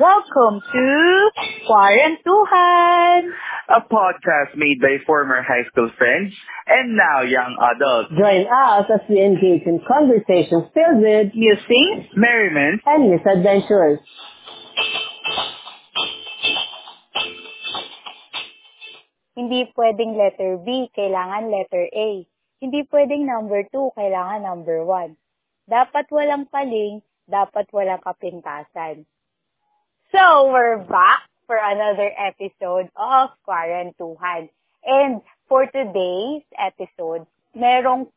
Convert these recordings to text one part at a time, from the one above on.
Welcome to Quarantuhan, a podcast made by former high school friends and now young adults. Join us as we engage in conversations filled with musings, merriment, and misadventures. Hindi pwedeng letter B, kailangan letter A. Hindi pwedeng number 2, kailangan number 1. Dapat walang paling, dapat walang kapintasan. So, we're back for another episode of Quarantuhan. And for today's episode, merong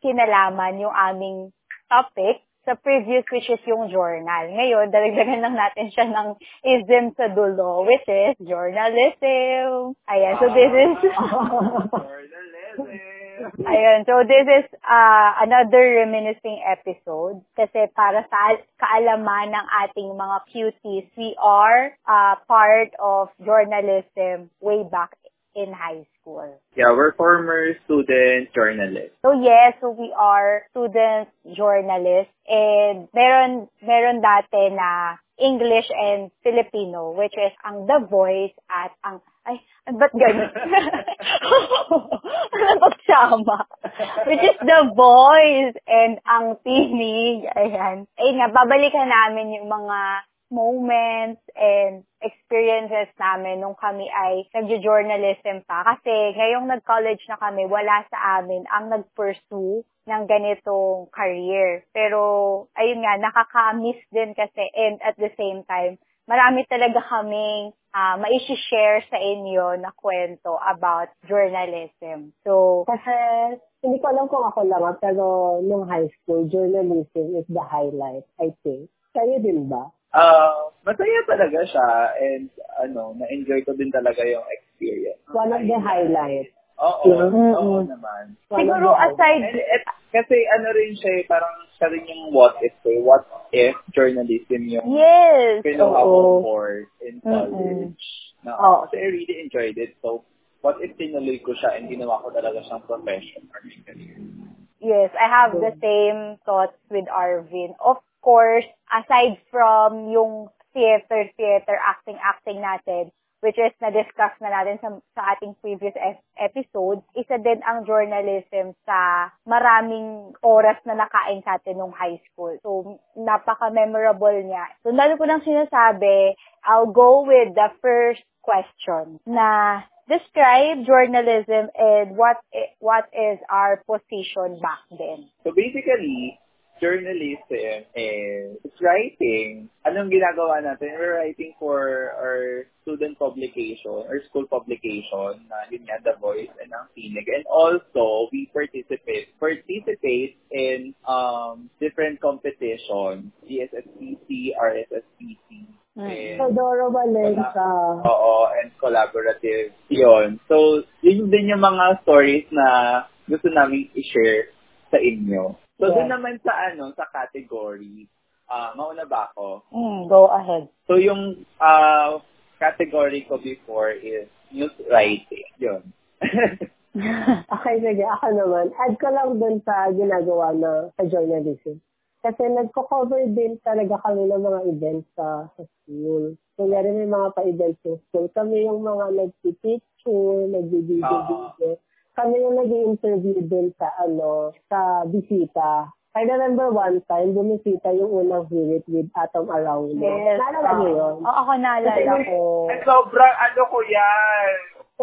kinalaman yung aming topic sa previous which is yung journal. Ngayon, dalagdagan lang natin siya ng ism sa dulo, which is journalism. Ayan, so this is... Ayan, so this is uh, another reminiscing episode kasi para sa kaalaman ng ating mga cuties, we are uh, part of journalism way back in high school. Yeah, we're former student journalists. So yes, so we are student journalists and meron meron dati na English and Filipino which is ang The Voice at ang ay, ba't ganun? ano pagsama? Which is The Voice and ang Tinig. Ayan. Ayun nga, babalikan namin yung mga moments and experiences namin nung kami ay nagjo-journalism pa. Kasi ngayong nag-college na kami, wala sa amin ang nag-pursue ng ganitong career. Pero, ayun nga, nakaka-miss din kasi and at the same time, marami talaga kaming uh, ma-share sa inyo na kwento about journalism. So, kasi hindi ko alam kung ako lang, pero nung high school, journalism is the highlight, I think. Kayo din ba? Uh, masaya talaga siya and ano, na-enjoy ko din talaga yung experience. One of the highlights. Oo, Mm-hmm. oo naman. siguro aside, And it, kasi ano rin siya, eh, parang siya rin yung what if eh. What if journalism yung yes, kinuha oo. ko course in college. Na, Oo. Kasi I really enjoyed it. So, what if tinuloy ko siya and ginawa ko talaga siyang profession or career? Yes, I have the same thoughts with Arvin. Of course, aside from yung theater, theater, acting, acting natin, which is na-discuss na natin sa, sa ating previous es- episode, isa din ang journalism sa maraming oras na nakain sa atin nung high school. So, napaka-memorable niya. So, dahil ko nang sinasabi, I'll go with the first question na describe journalism and what what is our position back then. So basically, journalism is writing. Anong ginagawa natin? We're writing for our student publication or school publication na yun nga, The Voice and ang Tinig. And also, we participate participate in um different competitions, GSSPC, RSSPC, and Teodoro Valenza. Oo, and collaborative. Yun. So, yun din yung mga stories na gusto namin i-share sa inyo. So, Yeah. doon naman sa ano, sa category, ah mauna ba ako? Mm, go ahead. So, yung ah category ko before is news writing. Yun. Okay, sige. Ako naman. Add ko lang dun sa ginagawa na sa journalism. Kasi nagko-cover din talaga kami ng mga events sa, sa school. Kunyari may mga pa-events sa school. Kami yung mga nagpipicture, nagbibidio-video. Kami yung nag interview din sa ano, sa bisita. I remember one time, bumisita yung unang visit with Atom Around. Yes. Naalala niyo yun? Oo, ako naalala ko. Sobrang ano ko yan.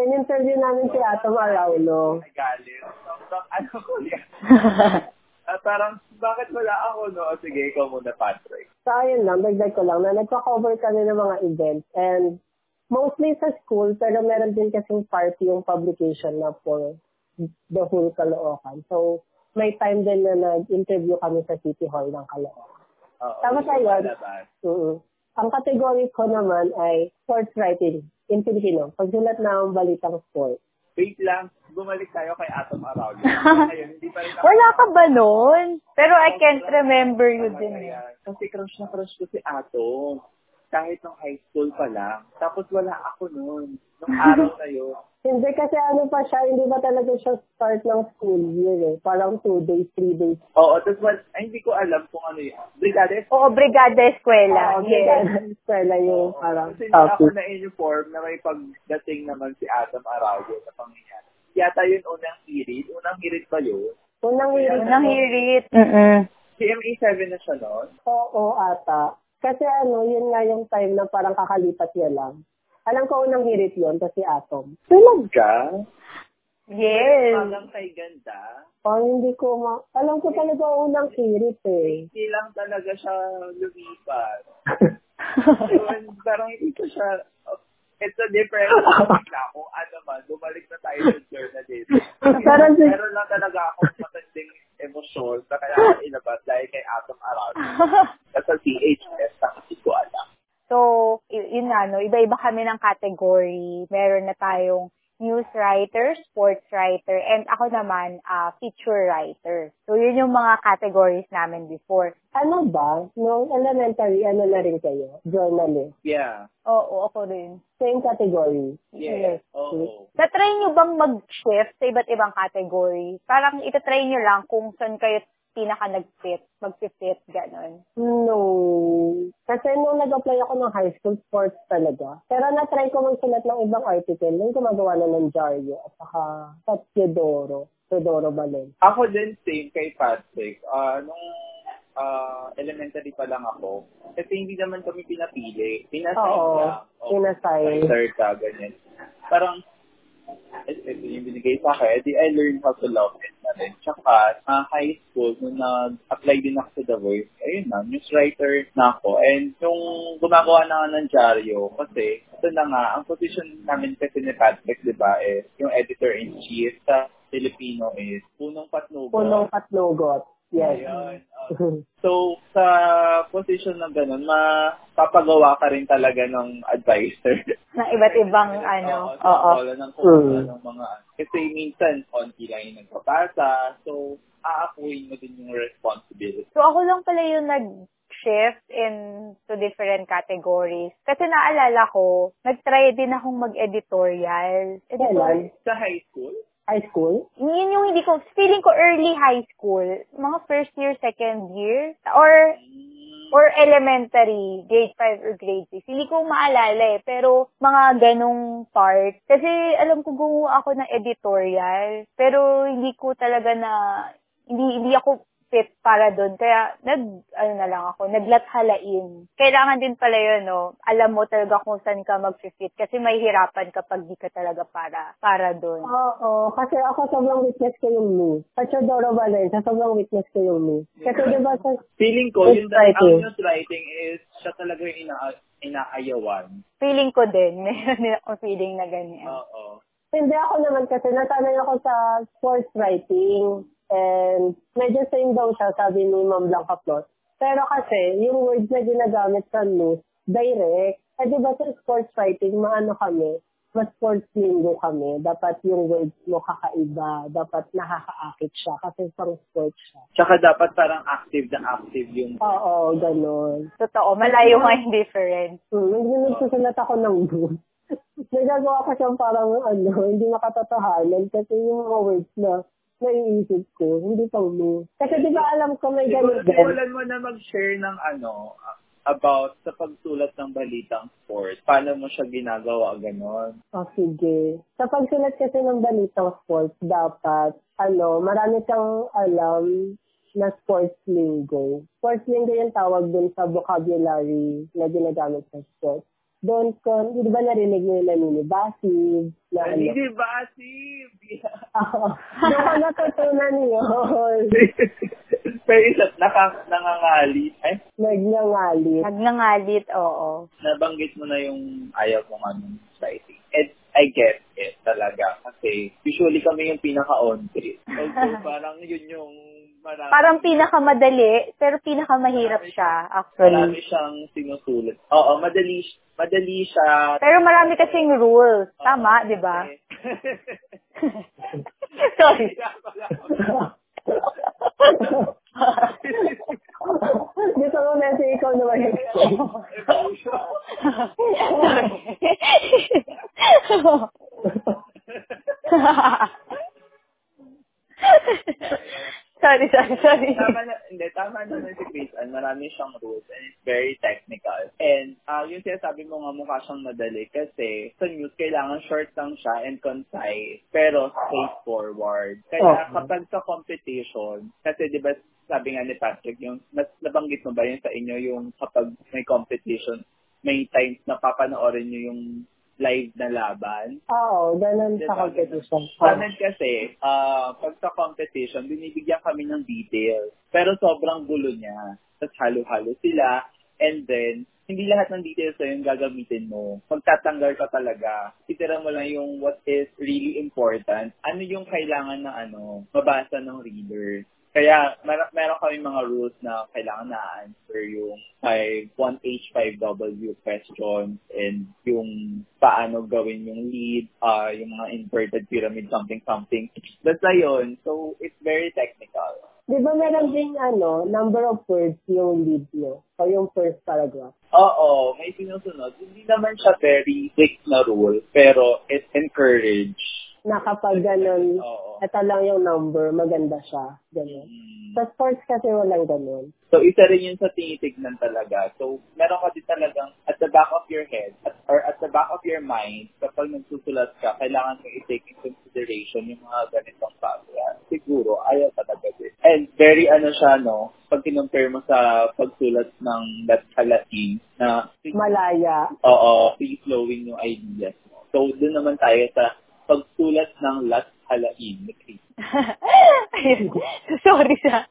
In-interview namin si Atom Araulo. Nagalit. Sobrang ano ko yan. Ah, parang, bakit wala ako, no? O, sige, ikaw muna, Patrick. So, ayun lang, dagdag ko lang na nagko-cover kami ng mga events and mostly sa school, pero meron din kasing party yung publication na for the whole Caloocan. So, may time din na nag-interview kami sa City Hall ng Caloocan. Oo, Tama yung sa yun. lalabas. mm Ang category ko naman ay sports writing in Filipino. Pagsulat ng balitang sports. Wait lang, bumalik tayo kay Atom Around. Ngayon, hindi pa rin ako- Wala ka ba nun? Pero I can't remember you din. eh. Kasi crush na crush ko si Atom. Kahit nung high school pa lang. Tapos wala ako noon. Nung araw na yun. Hindi kasi ano pa siya, hindi ba talaga siya start ng school year eh. Parang two days, three days. Oo, tapos well, ay, hindi ko alam kung ano yun. Brigada Oo, Brigada Eskwela. Oo, yes. yes. Eskwela yung parang Kasi hindi ako topic. na-uniform na may pagdating naman si Adam Araujo sa pangyayari. Yata yun unang hirit. Unang hirit ba yun? Unang hirit. Unang hirit. Mm-mm. CMA 7 na siya noon. Oo, ata. Kasi ano, yun nga yung time na parang kakalipat niya lang. Alam ko unang hirit yun, kasi Atom. Talaga? Yes. Hanggang kay ganda. Parang hindi ko ma... Alam ko talaga unang hirit eh. Hindi lang talaga siya lumipat. Yun, parang hindi ko siya... It's a different topic na kung ano man. Bumalik na tayo sa journalism. Parang Meron lang talaga matinding emosyon na kaya ilabas dahil kay Atom Araujo. Sa CHS na kasi ko alam. So, yun nga, no, iba-iba kami ng category. Meron na tayong news writer, sports writer, and ako naman, uh, feature writer. So, yun yung mga categories namin before. Ano ba? Nung elementary, ano na rin kayo? Journalist. Yeah. Oo, ako rin. Same category. Yeah. Oo. Na-try nyo bang mag-shift sa iba't ibang category? Parang itatry nyo lang kung saan kayo pinaka nag-fit, mag-fit, gano'n. No. Kasi nung nag-apply ako ng high school, sports talaga. Pero na-try ko magsulat ng ibang article. Nung gumagawa na ng Dario at saka sa Teodoro. Teodoro Balen. Ako din same kay Patrick. Ah, nung ah, elementary pa lang ako, kasi hindi naman kami pinapili. Pinasay Oo. lang. Oo. Pinasay. Writer ka, ganyan. Parang, yung binigay sa akin, di I learned how to love it na rin. Tsaka, sa high school, nung nag-apply din ako sa The Voice, ayun na, news writer na ako. And yung gumagawa na nga ng dyaryo, kasi ito na nga, ang position namin kasi ni Patrick, di ba, is yung editor-in-chief sa Filipino is punong patnugo. Punong patnugot. Yes. Ayun. Oh. So, sa position na ganun, mapapagawa ka rin talaga ng advisor. Na iba't ibang, ano, Oo. Wala ng kung Mm. ng mga, kasi minsan, konti lang yung nagpapasa. So, aakuin mo din yung responsibility. So, ako lang pala yung nag-shift into different categories. Kasi naalala ko, nag-try din akong mag-editorial. Editor, Kailan? Sa high school, High school? yun yung hindi ko, feeling ko early high school, mga first year, second year, or or elementary, grade 5 or grade 6. Hindi ko maalala eh, pero mga ganong part. Kasi alam ko gumawa ako ng editorial, pero hindi ko talaga na, hindi, hindi ako fit para doon. Kaya, nag, ano na lang ako, naglathalain. Kailangan din pala yun, no? Alam mo talaga kung saan ka mag-fit kasi may hirapan kapag di ka talaga para, para doon. Oo, kasi ako sobrang witness ko yung me. Sa Teodoro Balen, sa sobrang witness ko yung me. Kasi diba sa... feeling ko, yung writing. ang writing is, siya talaga yung ina inaayawan. Feeling ko din, meron din akong feeling na ganyan. Oo. Hindi ako naman kasi nasanay ako sa sports writing and medyo same daw siya, sabi ni Ma'am Blanca Plot. Pero kasi, yung words na ginagamit sa news, direct. Eh, di ba sa sports writing, maano kami, mas sports lingo kami. Dapat yung words mo kakaiba. Dapat nakakaakit siya kasi pang sports siya. Tsaka dapat parang active na active yung Oo, ganun. Totoo, malayo nga yung difference. Hmm, nung nagsusulat ako ng book, nagagawa ko siyang parang ano, hindi makatotohanan kasi yung mga words na naiisip ko, hindi pang me. Kasi di ba alam ko may ganun simulan mo na mag-share ng ano, about sa pagsulat ng balitang sport. Paano mo siya ginagawa, ganon? O sige. Sa pagsulat kasi ng balitang sports, dapat, ano, marami kang alam na sports lingo. Sports lingo yung tawag dun sa vocabulary na ginagamit sa sports. Doon ko, di ba narinig mo yung naninibasive, na ano. Hindi ba, si... Oo. Ko natutunan yun. Pero isa, naka, nangangali. Ay, Nagnangalit. Nagngangalit, oo. nabanggit mo na yung ayaw mong anong writing. And I get it talaga. Kasi usually kami yung pinaka-on-trip. Although parang yun yung marami. Parang pinakamadali, pero pinakamahirap siya, Marami actually. siyang sinusulat. Oo, madali, madali siya. Pero marami kasing rules. Tama, di ba? Sorry. Gusto mo medyo ikaw na mag-explain. sorry, sorry, sorry. Tama na, hindi, tama naman si Chris Ann. Marami siyang rules and it's very technical. And uh, yung sinasabi mo nga mukha siyang madali kasi sa news kailangan short lang siya and concise pero straightforward. Kaya okay. kapag sa competition, kasi di ba sabi nga ni Patrick, yung nabanggit mo ba yun sa inyo yung kapag may competition, may times na papanoorin nyo yung live na laban. Oo, ganun Diba? sa competition. Amin kasi, ah, pag sa competition, binibigyan kami ng details. Pero sobrang gulo niya. Tapos halo-halo sila. And then, hindi lahat ng details na yung gagamitin mo. Magtatanggal ka talaga. Titira mo lang yung what is really important. Ano yung kailangan na ano, mabasa ng reader. Kaya mer- meron kami mga rules na kailangan na answer yung 5, 1H5W questions and yung paano gawin yung lead, uh, yung mga inverted pyramid, something, something. Basta yun. So, it's very technical. Di ba meron ding ano, number of words yung lead nyo? O yung first paragraph? Oo, may sinusunod. Hindi naman siya very strict na rule, pero it encourage. Na kapag ganun, Oo. ito lang yung number, maganda siya. Ganun. Mm. Sa sports kasi walang ganun. So, isa rin yun sa tinitignan talaga. So, meron ka din talagang at the back of your head at, or at the back of your mind, kapag nagsusulat ka, kailangan mo i-take in consideration yung mga ganitong bagay. Siguro, ayaw talaga din. And very ano siya, no? Pag kinumpare mo sa pagsulat ng Latin na Malaya. Oo, free flowing yung ideas mo. So, doon naman tayo sa pagsulat ng Lat Halain ni Chris. Sorry sa,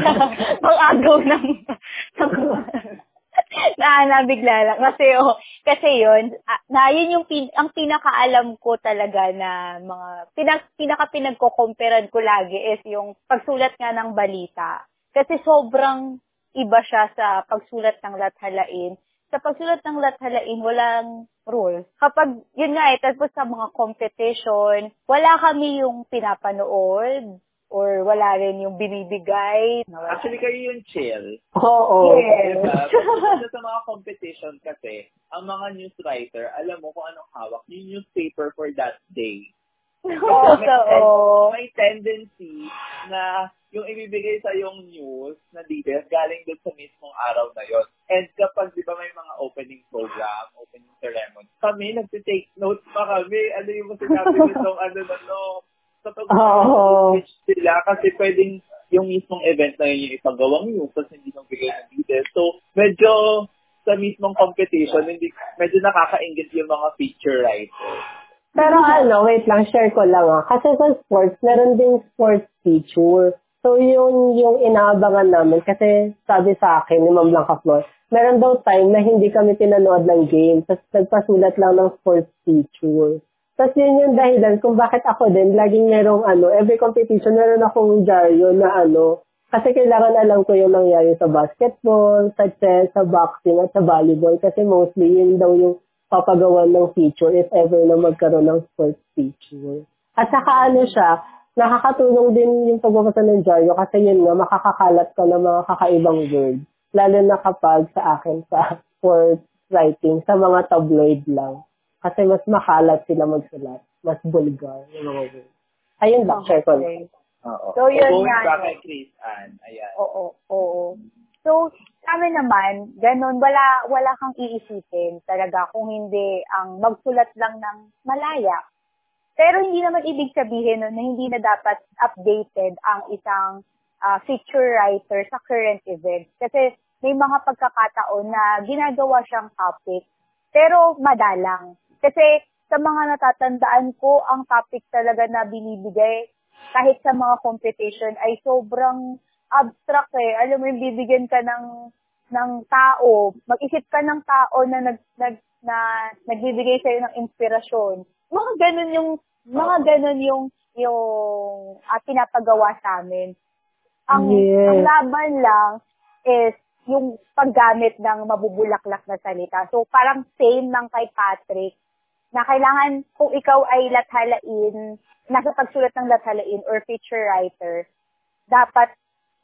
sa pang-agaw ng, ng na nabigla lang. Kasi, oh, kasi yun, ah, na yun yung pin, ang pinakaalam ko talaga na mga, pinak, pinaka pinagko-comparean ko lagi is yung pagsulat nga ng balita. Kasi sobrang iba siya sa pagsulat ng lathalain. Sa pagsulat ng lathalain, walang rules. Kapag, yun nga eh, tapos sa mga competition, wala kami yung pinapanood or wala rin yung binibigay. wala. Actually, kayo yung chill. Oo. Yes. Diba? Sa mga competition kasi, ang mga news writer, alam mo kung anong hawak, yung newspaper for that day. Oo, oo. May tendency na yung ibibigay sa yung news na details galing doon sa mismong araw na yon. And kapag, di ba, may mga opening program, opening ceremony, kami nagtitake notes pa kami. Ano yung sinabi nitong ano na no, Oo. switch sila kasi pwedeng yung mismong event na yun yung ipagawang news tapos hindi nang bigay ng details. So, medyo sa mismong competition, hindi medyo nakakaingit yung mga feature writers. Pero ano, wait lang, share ko lang ah. Kasi sa sports, meron ding sports feature. So, yun yung inaabangan namin. Kasi sabi sa akin ni Ma'am Blanca Flor, meron daw time na hindi kami pinanood ng game. Tapos nagpasulat lang ng sports feature. Tapos yun yung dahilan kung bakit ako din, laging merong ano, every competition, meron akong dyaryo na ano, kasi kailangan alam ko yung nangyari sa basketball, sa chess, sa boxing, at sa volleyball. Kasi mostly yun daw yung papagawa ng feature if ever na magkaroon ng sports feature. At saka ano siya, nakakatulong din yung pagbabasa ng dyaryo kasi yun nga, makakakalat ka ng mga kakaibang words. Lalo na kapag sa akin sa sports writing, sa mga tabloid lang. Kasi mas makalat sila magsulat. Mas vulgar yung mga words. Ayun lang, share ko lang. Oo. So, yun Going nga, back kay Chris Ann, ayan. Oo, oo. So, sa amin naman, ganun, wala, wala kang iisipin talaga kung hindi ang magsulat lang ng malaya. Pero hindi naman ibig sabihin na hindi na dapat updated ang isang ah, feature writer sa current events. Kasi may mga pagkakataon na ginagawa siyang topic, pero madalang. Kasi sa mga natatandaan ko, ang topic talaga na binibigay kahit sa mga competition ay sobrang abstract eh. Alam mo, bibigyan ka ng ng tao, mag-isip ka ng tao na nag, nag na nagbibigay sa'yo ng inspirasyon. Mga ganun yung mga ganun yung yung uh, pinapagawa sa amin. Ang Yes. ang laban lang is yung paggamit ng mabubulaklak na salita. So parang same lang kay Patrick na kailangan kung ikaw ay lathalain, nasa pagsulat ng lathalain or feature writer, dapat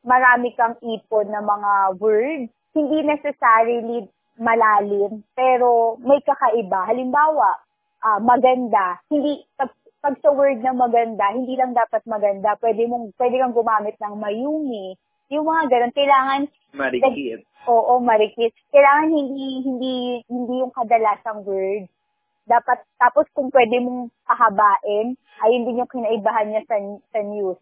marami kang ipon ng mga words, hindi necessarily malalim, pero may kakaiba. Halimbawa, ah, maganda, hindi pag, pag sa word na maganda, hindi lang dapat maganda, pwede mong pwede kang gumamit ng mayumi, Yung mga ganun, kailangan Marikit. Oo, marikit. Kailangan hindi hindi hindi yung kadalasang words. Dapat tapos kung pwede mong pahabain, ayun din yung kinaibahan niya sa sa news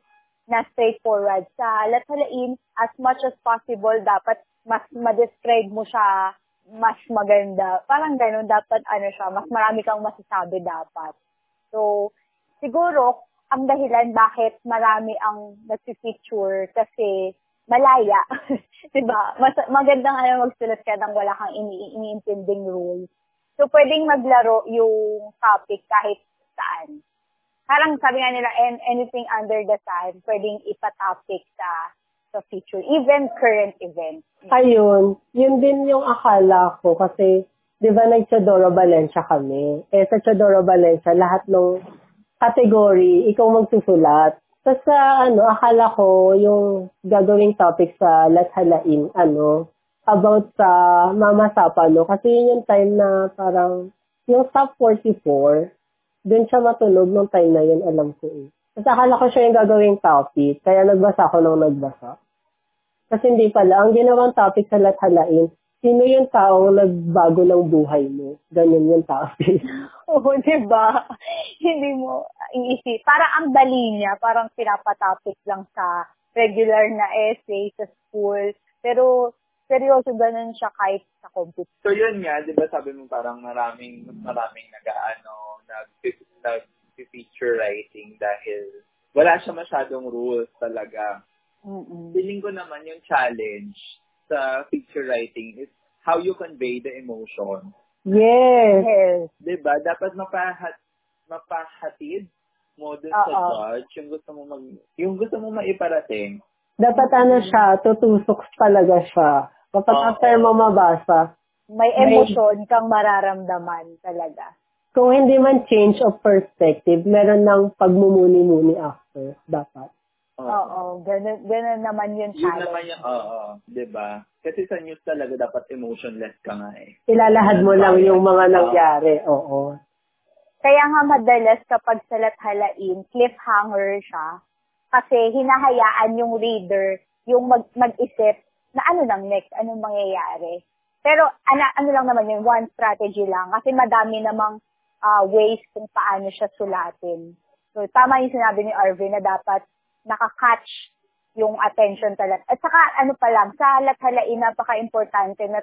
na straightforward. Sa latalain, as much as possible, dapat mas ma-describe mo siya mas maganda. Parang ganun, dapat ano siya, mas marami kang masasabi dapat. So, siguro, ang dahilan bakit marami ang nag-feature kasi malaya. diba? Mas, magandang ano magsulat ka nang wala kang ini iniintinding rules. So, pwedeng maglaro yung topic kahit saan. Parang sabi nga nila, anything under the sun, pwedeng ipatopic sa sa future, even current events. Ayun, yun din yung akala ko kasi, di ba nag-Chodoro Valencia kami? Eh, sa Chodoro Valencia, lahat ng category, ikaw magsusulat. Tapos sa ano, akala ko yung gagawing topic sa Lathalain, ano, about sa Mama Sapalo. Kasi yun yung time na parang, yung top 44, dun siya matulog nung time na yun, alam ko eh. Tapos akala ko siya yung gagawing topic, kaya nagbasa ko nung nagbasa. Kasi hindi pala, ang ginawang topic sa Lathalain, sino yung taong nagbago ng buhay mo? Ganyan yung topic. Oo, di ba? Hindi mo iisip. Parang ang dali niya, parang pinapatopic lang sa regular na essay sa school. Pero seryoso ganun siya kahit sa computer. So yun nga, di ba sabi mo parang maraming, maraming nag-ano, nag, nag-feature writing dahil wala siya masyadong rules talaga. Mm-mm. Feeling ko naman yung challenge sa picture writing is how you convey the emotion. Yes. Yes. Diba? Dapat mapahat, mapahatid mo dun sa judge yung gusto mo mag, yung gusto mo maiparating. Dapat ano siya, tutusok talaga siya. Kapag Oo. after mo mabasa, May emosyon kang mararamdaman talaga. Kung hindi man change of perspective, meron ng pagmumuni-muni after, dapat. Oo, ganun, ganun naman yung Yun challenge. naman yung, oo, di ba? Kasi sa news talaga dapat emotionless ka nga eh. Ilalahad mo lang yung mga nangyari, oo. Kaya nga madalas kapag sa lathalain, cliffhanger siya. Kasi hinahayaan yung reader yung mag, mag-isip na ano nang next, anong mangyayari. Pero ano, ano lang naman yun, one strategy lang. Kasi madami namang ah, ways kung paano siya sulatin. So, tama yung sinabi ni Arvin na dapat nakakatch yung attention talaga. At saka, ano pa lang, sa lathalain, napaka-importante na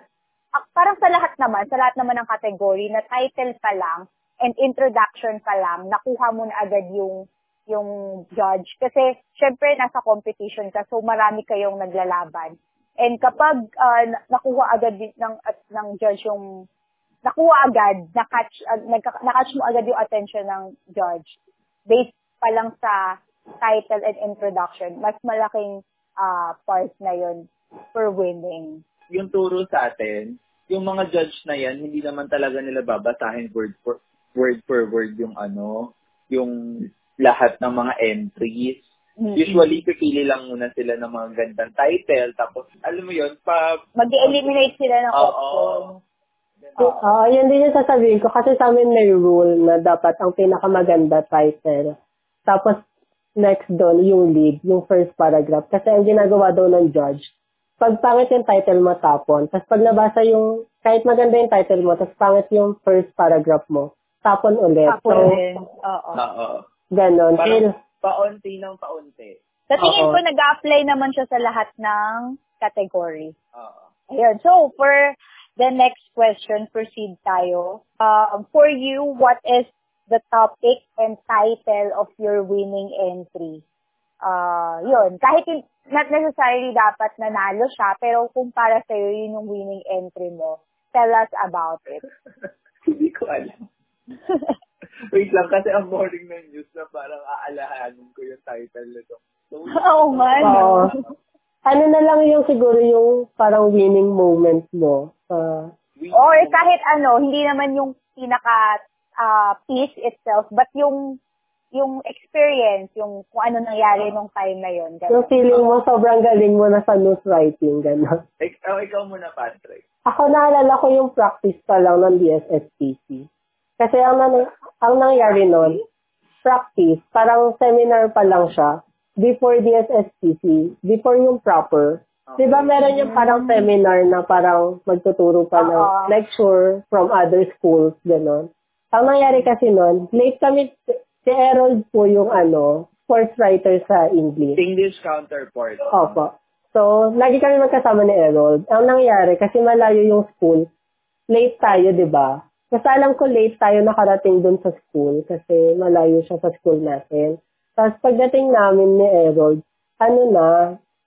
ah, parang sa lahat naman, sa lahat naman ng category, na title pa lang and introduction pa lang, nakuha mo na agad yung yung judge. Kasi, syempre, nasa competition ka, so marami kayong naglalaban. And kapag na- nakuha agad ng, at, ng judge yung, nakuha agad, nakatch, uh, nagka- nakatch mo agad yung attention ng judge, based pa lang sa title and introduction, mas malaking ah, part na yon for winning. Yung turo sa atin, yung mga judge na yan, hindi naman talaga nila babasahin word for word per word yung ano, yung lahat ng mga entries. Mm-mm. Usually, pipili lang muna sila ng mga gandang title. Tapos, alam mo yun, pa... Mag-eliminate sila ng Oo. option. So, ah, yan din yung sasabihin ko kasi sa amin may rule na dapat ang pinakamaganda title. Tapos, next doon, yung lead, yung first paragraph. Kasi ang ginagawa daw ng judge, pag pangit yung title mo, tapon. Tapos pag nabasa yung, kahit maganda yung title mo, tapos pangit yung first paragraph mo, tapon ulit. Tapos so. Oo. Oo. ganon. Parang paunti ng paunti. Sa tingin Oo. ko, nag-apply naman siya sa lahat ng category. Oo. Ayun. So, for the next question, proceed tayo. Um, for you, what is the topic and title of your winning entry? Uh, yun. Kahit hin- not necessarily dapat nanalo siya, pero kung para sa'yo yun yung winning entry mo, tell us about it. Hindi ko alam. Wait lang, kasi ang boring ng news na parang aalahanin ko yung title nito. So, Oo nga, no? Oo. ano na lang yung siguro yung parang winning moment mo. Uh, we- Or kahit ano, hindi naman yung pinaka ah, piece itself, but yung yung experience, yung kung ano nangyari nung time na yun. yung Ganun. feeling mo sobrang galing mo na sa news writing, gano'n. Ik- oh, ikaw muna, Patrick. Ako naalala ko yung practice pa lang ng DSSPC. Kasi ang, nan- ang nangyari nun, practice, parang seminar pa lang siya. before DSSPC, before yung proper, Okay. Di ba meron yung parang seminar na parang magtuturo pa ng Oo. lecture from other schools, gano'n. Ang nangyari kasi nun, late kami, si Errol po yung ano, sports writer sa English. English counterpart. Opo. So, lagi kami magkasama ni Errol. Ang nangyari, kasi malayo yung school, late tayo, di ba? Kasi alam ko late tayo nakarating dun sa school kasi malayo siya sa school natin. Tapos pagdating namin ni Errol, ano na,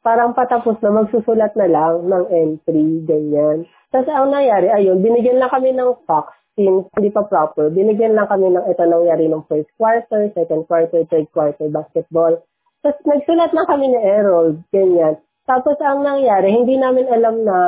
parang patapos na magsusulat na lang ng entry, ganyan. Tapos ang nangyari, ayun, binigyan lang kami ng facts since hindi pa proper. Binigyan lang kami ng ito nangyari ng first quarter, second quarter, third quarter basketball. Tapos nagsulat lang kami ni Errol, ganyan. Tapos ang nangyari, hindi namin alam na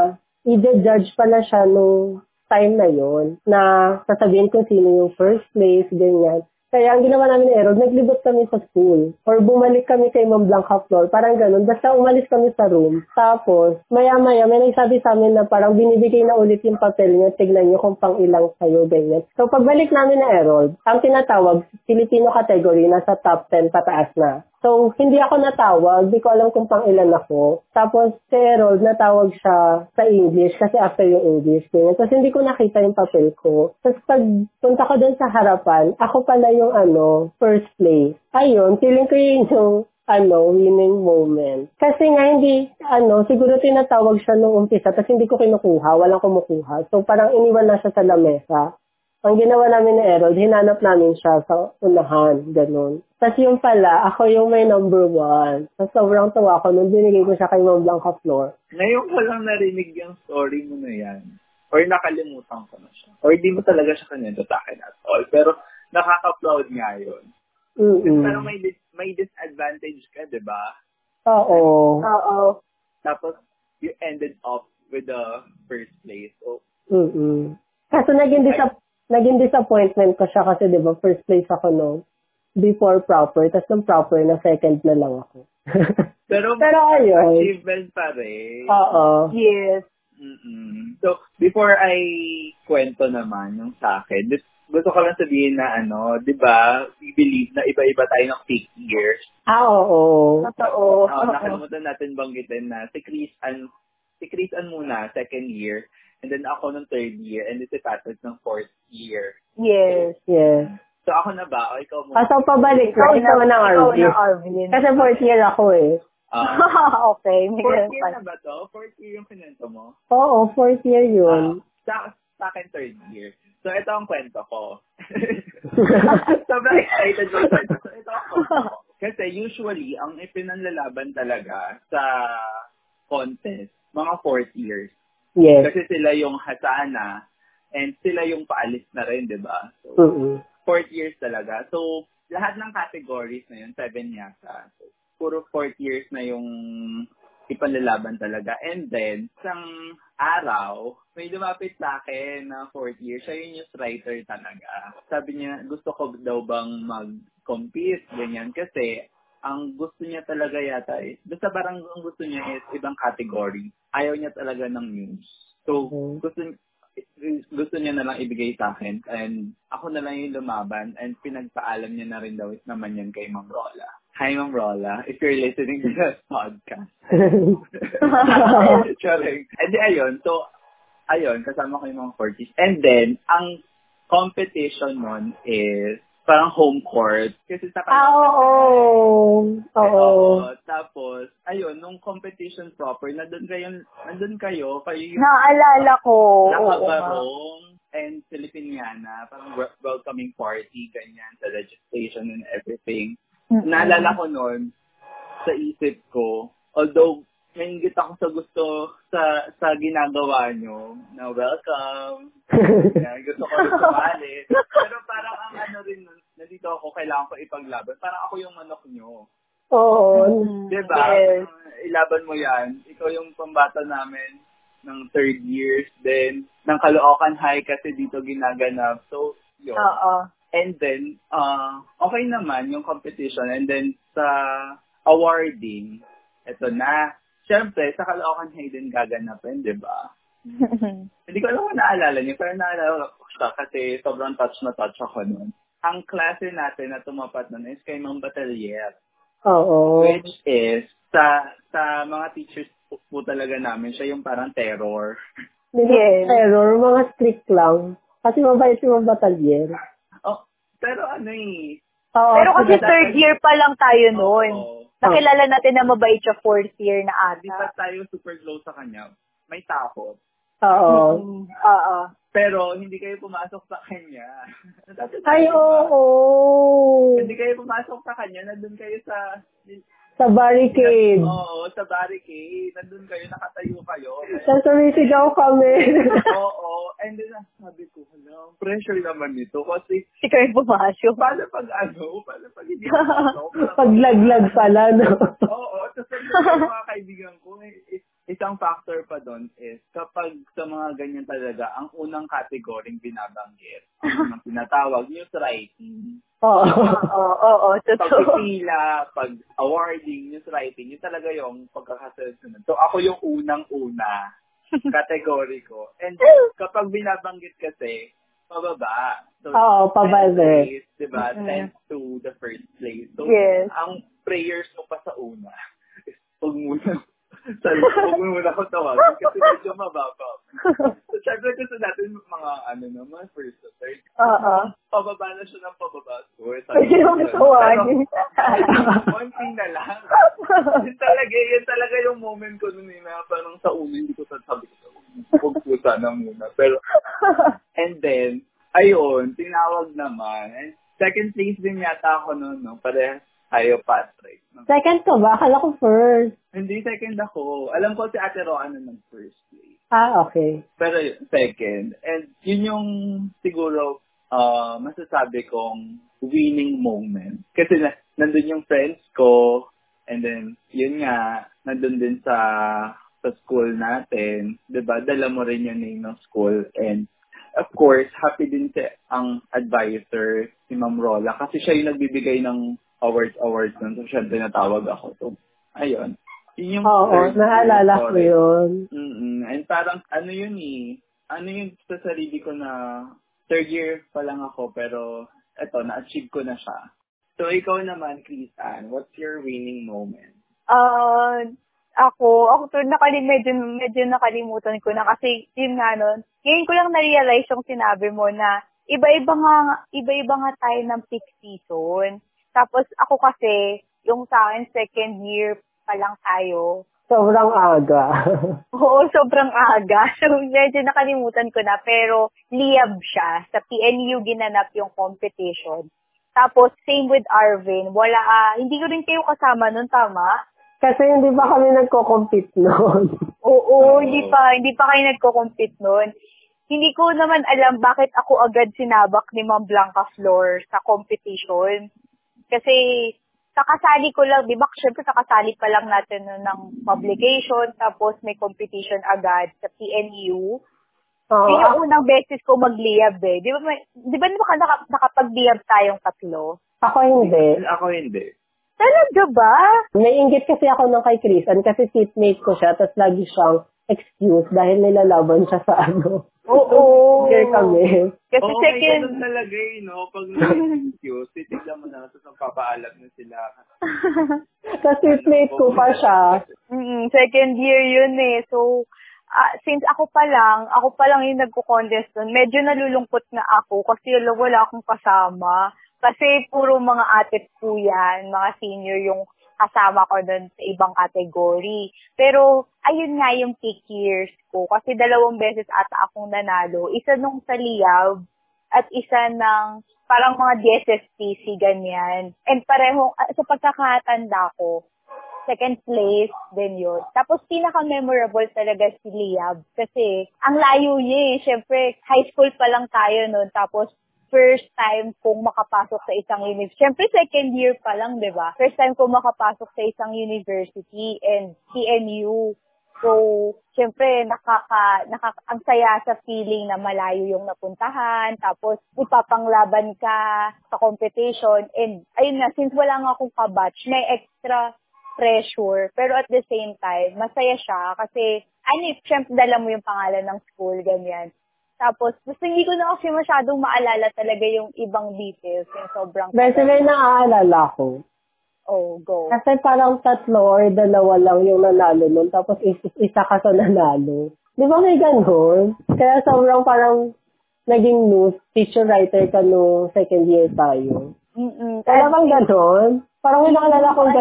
i-judge pala siya nung time na yon na sasabihin kung sino yung first place, ganyan. Kaya ang ginawa namin Errol, naglibot kami sa school. Or bumalik kami kay Ma'am Blanca Floor. Parang ganun. Basta umalis kami sa room. Tapos, maya-maya, may nagsabi sa amin na parang binibigay na ulit yung papel niya. Tignan niyo kung pang ilang kayo, ganyan. So, pagbalik namin na Errol, ang tinatawag, Filipino category, nasa top 10 pataas na. So, hindi ako natawag. Di ko alam kung pang ilan ako. Tapos, si Errol, natawag siya sa English kasi after yung English. Ganyan. Tapos, hindi ko nakita yung papel ko. Tapos, pag punta ko dun sa harapan, ako pala yung ano, first place. Ayun, feeling ko yun yung ano, winning moment. Kasi nga hindi, ano, siguro tinatawag siya nung umpisa, tapos hindi ko kinukuha, walang kumukuha. So, parang iniwan na siya sa lamesa. Ang ginawa namin ni Errol, hinanap namin siya sa unahan, ganun. Tapos yung pala, ako yung may number one. Tapos sobrang tawa ko nung binigay ko siya kay Ma'am Blanca Flor. Ngayon ko lang narinig yung story mo na yan. Or nakalimutan ko na siya. Or di mo talaga siya kanento sa akin at all. Pero nakaka-proud nga yun. Mm-mm. Pero may, dis- may disadvantage ka, di ba? Oo. Oo. Tapos, you ended up with the first place. So, Mm-mm. Kaso naging, disap- naging disappointment ko siya kasi 'di ba first place ako no before proper, tapos nung proper na second na lang ako. pero, Pero ayun. achievement pa rin. Oo. Yes. Mm-mm. So, before I kwento naman yung sa akin, gusto ko lang sabihin na ano, di ba, we believe na iba-iba tayo ng peak years. Ah, oo. Totoo. Uh, nakalimutan natin banggitin na si Chris Ann, si Chris Ann muna, second year, and then ako ng third year, and then si Patrick ng fourth year. Yes. Yes. So, ako na ba? O ikaw muna? Ah, so pabalik na. Ikaw na, Ikaw Arvin. na, Arvin. Kasi fourth year ako eh. Ah, okay. Fourth year pa. na ba to? Fourth year yung kinento mo? Oo, fourth year yun. Ah, sa, sa akin third year. So, ito ang kwento ko. Sobrang excited ko. So, ito ang kwento ko. Kasi usually, ang ipinanlalaban talaga sa contest, mga fourth years. yes. Kasi sila yung hasana and sila yung paalis na rin, di ba? So, Mm-mm. Fourth years talaga. So, lahat ng categories na yun, seven yata. So, puro fourth years na yung ipanlalaban talaga. And then, isang araw, may lumapit sa akin na fourth year. Siya yung news writer talaga. Sabi niya, gusto ko daw bang mag-compete, ganyan. Kasi, ang gusto niya talaga yata is, basta parang ang gusto niya is ibang category. Ayaw niya talaga ng news. So, Mhm. gusto gusto niya na lang ibigay sa akin and ako na lang yung lumaban and pinagpaalam niya na rin daw is naman yan kay Ma'am Rola. Hi Ma'am Rola, if you're listening to this podcast. Charing. And then, ayun, so, ayun, kasama ko yung mga 40s. And then, ang competition nun is parang home court. Kasi sa ah, oo. Oo. Oo. Tapos, ayun, nung competition proper, nandun kayo, nandun kayo, kayo yung Naalala ko. Oo, nakabarong and Filipiniana, parang wel- welcoming party, ganyan, sa registration and everything. Mm-mm. Naalala ko noon, sa isip ko, although nainggit ako sa gusto sa sa ginagawa nyo, na welcome, yan, gusto ko rin sumali. Pero parang ang ano rin, nandito ako, kailangan ko ipaglaban. Parang ako yung manok nyo. Oo. Diba? Yes. Ilaban mo yan. Ikaw yung pambata namin ng third years. Then, ng Caloocan High kasi dito ginaganap. So, yun. Oo. And then, uh, okay naman yung competition. And then, sa awarding, eto na. Siyempre, sa Caloocan din gaganapin, di ba? Hindi ko alam kung naalala niyo, pero naalala ko siya kasi sobrang touch na touch ako nun. Ang klase natin na tumapat nun is kay Mang Batalier. Oo. Which is, sa sa mga teachers po, po talaga namin, siya yung parang terror. Hindi Yes. terror, mga strict lang. Kasi mabait yung mga batalyer. Oh, pero ano eh, Oo, Pero kasi third year pa lang tayo noon. oo, Nakilala natin na mabait siya fourth year na ata. pa tayo super close sa kanya. May takot. Oo. Mm, Oo. Pero hindi kayo pumasok sa kanya. Ay, oo. Hindi kayo pumasok sa kanya, nandun kayo sa Sa barricade. Oo, sa barricade. Nandun kayo, nakatayo kayo. Tapos sumisigaw kami. Oo, and then sabi ko, hala, pressure naman nito. Kasi, Si Karen pumasok. paano pag ano, paano pag hindi pumasok? Paglaglag pala, no? Oo, tapos sabi ko sa mga kaibigan ko, eh, is- isang factor pa doon is kapag sa mga ganyan talaga, ang unang category binabanggit, ang unang tinatawag, news writing. Oo. Oo, oo, totoo. Pagpipila, pag awarding, news writing, yun talaga yung pagkakasunod. So ako yung unang-una category ko. And kapag binabanggit kasi, pababa. So, Oo, pababa. 10th place, diba? Mm. 10th to the first place. So, Yes. ang prayers ko pa sa una, is huwag muna, huwag mo muna ako tawagin kasi medyo mababa. So, syempre kasi natin mga, ano na, mga first to third. Oo. Pababa na siya ng pababa. So, Pwede naman tawagin. Konti na lang. yun talaga, yun talaga yung moment ko nun eh, na parang sa ulo, hindi ko sasabi ko, huwag po sana muna. Pero, and then, ayun, tinawag naman. And second place din yata ako nun, no? Parehas tayo Patrick. No? Second ka ba? Akala ko first. Hindi second ako. Alam ko si Ate Roa na nag first place. Ah, okay. Pero yun, second. And yun yung siguro uh, masasabi kong winning moment. Kasi na, nandun yung friends ko, and then, yun nga, nandun din sa sa school natin, 'di ba? Dala mo rin yung name ng school and of course, happy din si ang advisor si Ma'am Rola kasi siya yung nagbibigay ng awards awards nun. So, syempre natawag ako. So, ayun. Yun yung Oo, naalala ko yun. Mm-mm. And parang, ano yun eh, ano yung sa sarili ko na third year pa lang ako, pero eto, na-achieve ko na siya. So, ikaw naman, Chris Ann, what's your winning moment? Ah, ako, ako to, nakalim, medyo, medyo nakalimutan ko na kasi yun nga nun, ngayon ko lang na-realize yung sinabi mo na iba-iba nga, iba-iba nga tayo ng peak season. Tapos ako kasi, yung sa akin, second year pa lang tayo. Sobrang aga. Oo, sobrang aga. So, medyo nakalimutan ko na. Pero, liyab siya. Sa PNU ginanap yung competition. Tapos, same with Arvin. Wala, ah, hindi ko rin kayo kasama nun, tama? Kasi hindi pa kami nagko-compete noon. Oo, hindi pa, hindi pa kayo nagko-compete nun. Hindi ko naman alam bakit ako agad sinabak ni Ma'am Blanca Flor sa competition. Kasi, kakasali ko lang, di ba, syempre kakasali pa lang natin nun ng publication, tapos may competition agad sa PNU. Oo. Yun yung unang beses ko magliyab eh. Di ba, may, di ba naka, naka, nakapagliyab tayong tatlo? Ako hindi. Ako hindi. Talaga ba? Naiingit kasi ako ng kay Chrisan kasi seatmate ko siya tapos lagi siyang excuse dahil nilalaban siya sa ano. Oo. Here kami. Kasi Oo, second, ganun talaga eh, no? Pag na-excuse, titignan mo na, tapos magpapaalam na sila. Tapos seatmate ko pa siya. Mm, second year yun eh. So, ah, since ako pa lang, ako pa lang yung nagko-contest nun, medyo nalulungkot na ako kasi wala, wala akong kasama. Kasi puro mga ate po yan, mga senior yung kasama ko doon sa ibang category. Pero, ayun nga yung peak years ko. Kasi dalawang beses ata akong nanalo. Isa nung sa Liab at isa ng parang mga DSSPC, ganyan. And parehong, ah, sa pagkakatanda ko, second place din yun. Tapos pinaka-memorable talaga si Liab kasi ang layo niya eh. Siyempre, high school pa lang tayo noon. Tapos first time kong makapasok sa isang university. Siyempre, second year pa lang, di ba? First time kong makapasok sa isang university and PNU. So, siyempre, nakaka, nakaka, ang saya sa feeling na malayo yung napuntahan, tapos ipapanglaban ka sa competition, and ayun na, since wala nga akong kabatch, may extra pressure, pero at the same time, masaya siya kasi, ano, syempre dala mo yung pangalan ng school, ganyan. Tapos, gusto hindi ko na kasi masyadong maalala talaga yung ibang details, yung sobrang... Sila yung naaalala ko. Oh, go. Kasi parang tatlo or dalawa lang yung nanalo nun, tapos is- isa ka sa nanalo. Di ba may ganun? Kaya sobrang parang naging news, teacher writer ka no second year tayo. Mm-mm. Wala bang ganun? Parang may nakalala kong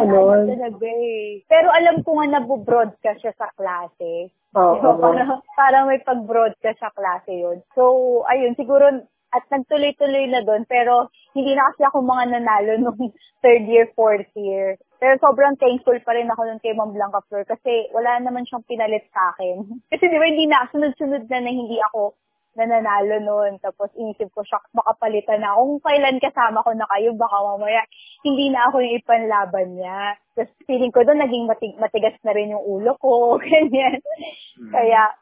eh. Pero alam ko nga nabubroadcast siya sa klase. Oo. Diba? Parang, parang may pag-broadcast sa klase yun. So, ayun, siguro, at nagtuloy-tuloy na doon, pero hindi na kasi ako mga nanalo nung third year, fourth year. Pero sobrang thankful pa rin ako nun kay Ma'am Blanca Flor kasi wala naman siyang pinalit sa akin. Kasi di ba hindi na, sunod-sunod na na hindi ako nananalo noon. Tapos inisip ko, shucks, baka palitan na. Kung kailan kasama ko na kayo, baka mamaya hindi na ako yung ipanlaban niya. Tapos feeling ko doon, naging matig- matigas na rin yung ulo ko. Ganyan. Kaya,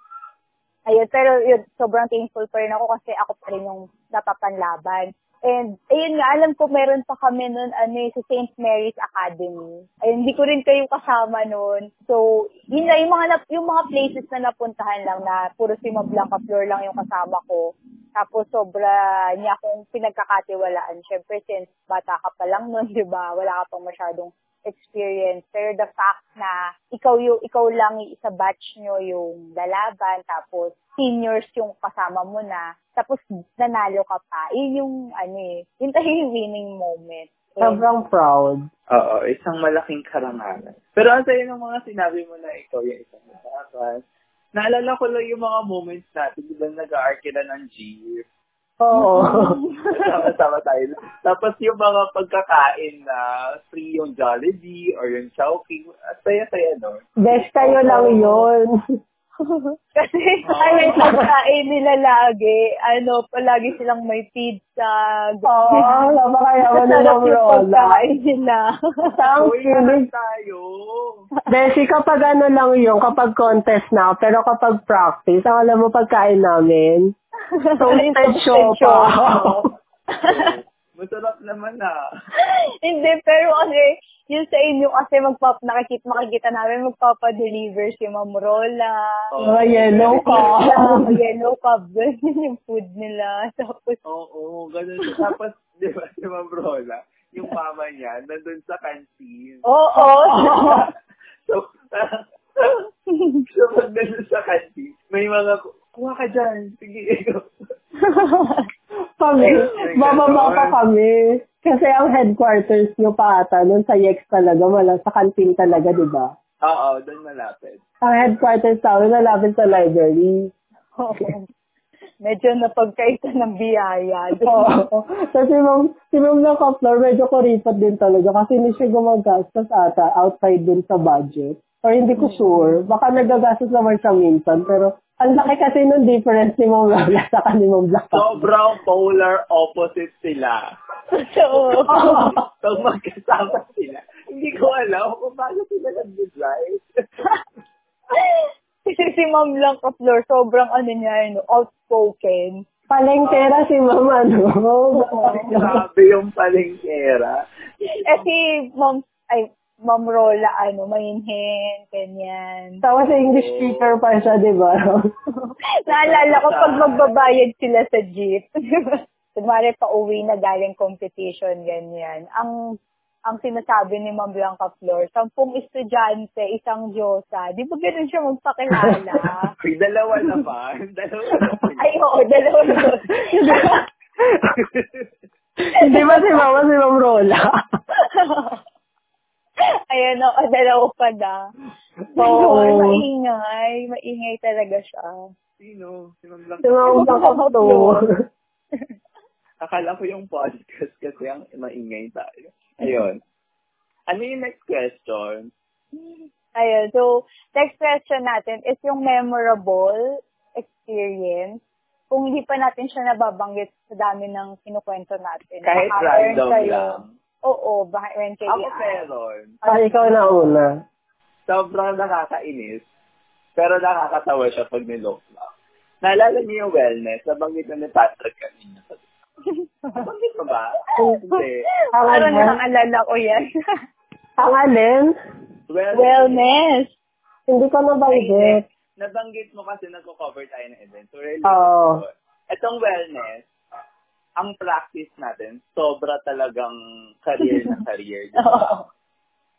ayun, pero yun, sobrang thankful pa rin ako kasi ako pa rin yung napapanlaban. And, ayun nga, alam ko meron pa kami nun, ano eh, sa St. Mary's Academy. Ayun, hindi ko rin kayo kasama nun. So, yun na, yung mga, nap- yung mga places na napuntahan lang na puro si Ma'am Blanca Flor lang yung kasama ko. Tapos, sobra niya akong pinagkakatiwalaan. Siyempre, since bata ka pa lang nun, di ba? Wala ka pang masyadong experience. Pero the fact na ikaw yung ikaw lang isa batch nyo yung lalaban, tapos seniors yung kasama mo na, tapos nanalo ka pa. Yun yung, ano eh, yun tayo yung winning moment. Sobrang proud. Oo, isang malaking karangalan. Pero ang sayo ng mga sinabi mo na ikaw yung isang matapos, naalala ko lang yung mga moments natin, di ba nag-aarkila ng G? Oo. Sama-sama tayo. Tapos yung mga pagkakain na free yung Jollibee or yung Chowking, at saya-saya no? Best kayo lang yun. Kasi ay, may pagkain nila lagi. Ano, palagi silang may pizza. Oo, ni Sarap Ma'am yung Rola. nila. Lahat tayo! Beshi, kapag ano lang yung, kapag contest na, pero kapag practice, ang alam mo pagkain namin, toasted siopa. Masarap naman ah. Hindi, pero kasi, yun sa inyo kasi magpap, nakikita, makikita namin magpapa-deliver si Ma'am Rola. Mga yellow ka. Yeah, yellow cup. Ganyan yung food nila. Tapos, Oo, ganun. Tapos, di ba, si Ma'am Rola, yung mama niya, nandun sa canteen. oo. so, so, pag nandun sa canteen, may mga, kuha ka dyan, sige, ikaw. kami, bababa pa kami. Kasi ang headquarters nyo pa ata, nun sa YEX talaga, wala sa canteen talaga, di ba? Oo, doon malapit. Ang headquarters namin, nalapit sa library. Oo. Medyo napagkaita ng biyaya. Oo. Kasi ma'am, si ma'am ng Kaplar, medyo kuripot din talaga kasi hindi siya gumagastos ata outside din sa budget. Or hindi ko sure. Baka nagagastos naman siya minsan. Pero ang laki kasi ng difference ni Ma'am Lola sa ni Ma'am Black. Sobrang polar opposite sila. So, Pag magkasama sila, hindi ko alam kung paano sila nag-drive. kasi si Ma'am lang ka Flor, sobrang ano niya, ano, outspoken. Palengkera si Ma'am ano. Grabe yung palengkera. Eh si Ma'am, ay, Ma'am Rola, ano, mainhin, ganyan. Tapos English speaker pa siya, di ba? Naalala ko pag magbabayad sila sa jeep. Kunwari pa uwi na galing competition, ganyan. Ang ang sinasabi ni Ma'am Blanca Flor, sampung estudyante, isang Diyosa. Di ba ganun siya magpakilala? Ay, dalawa na pa. Dalawa na pa. Ay, oo, dalawa na. Di ba si Mama si Ma'am Rola? Ayan, oo, dalawa pa na. Oo. Ay, maingay. Maingay talaga siya. Sino? Si Ma'am Blanca. Si Ma'am Black Akala ko yung podcast kasi ang maingay tayo. Ayun. Ano yung next question? Ayun, so, next question natin is yung memorable experience. Kung hindi pa natin siya nababanggit sa dami ng kinukwento natin. Kahit random kayo- lang. Oo, baka meron kayo. Ako meron. Ah, ikaw na una. Sobrang nakakainis. Pero nakakatawa siya pag nilock lang. Naalala niyo yung wellness? Nabanggit na ni Patrick kanina. Nabanggit mo ba? Hindi. Ang Parang ano? nakaalala ko yan. Ang alin? Wellness. Wellness. Hindi ko nabanggit. Nabanggit mo kasi nagko-cover tayo ng event. So, really, Oo. Itong wellness, ang practice natin, sobra talagang career na career. di ba?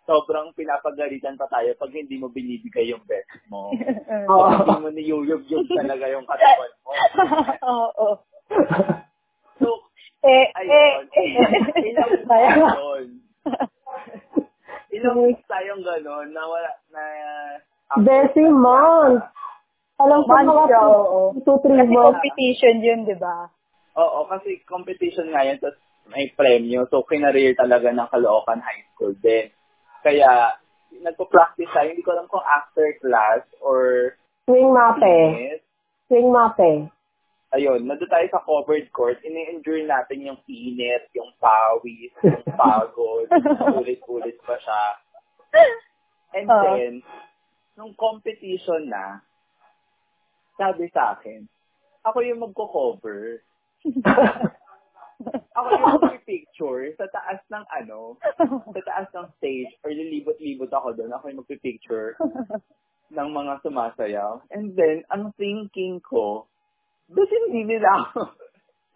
sobrang pinapagalitan pa tayo pag hindi mo binibigay yung best mo. Oo. Pag hindi mo niyuyub-yub talaga yung katawan mo. Oo. So, Eh, eh, ayun. eh. Ilang weeks ganon. Ilang weeks tayong ganon na wala, na Desi months. Alam ko Months mga siya, oo. 2, 3 Kasi months. competition yun, di ba? Oo, kasi competition nga yan, tapos may premyo. So, kinareer talaga ng Caloocan High School din. Kaya, nagpo-practice tayo. Hindi ko alam kung after class or Swing mape. Swing mape. Ayun, nandun tayo sa covered court. Ini-endure natin yung init, yung pawis, yung pagod. ulit-ulit pa siya. And Oo. then, nung competition na, sabi sa akin, ako yung magko-cover. Ako yung magpipicture sa taas ng ano, sa taas ng stage, or lilibot-libot ako doon. Ako yung magpipicture ng mga sumasayaw. And then, ang thinking ko, ba't hindi nila ako,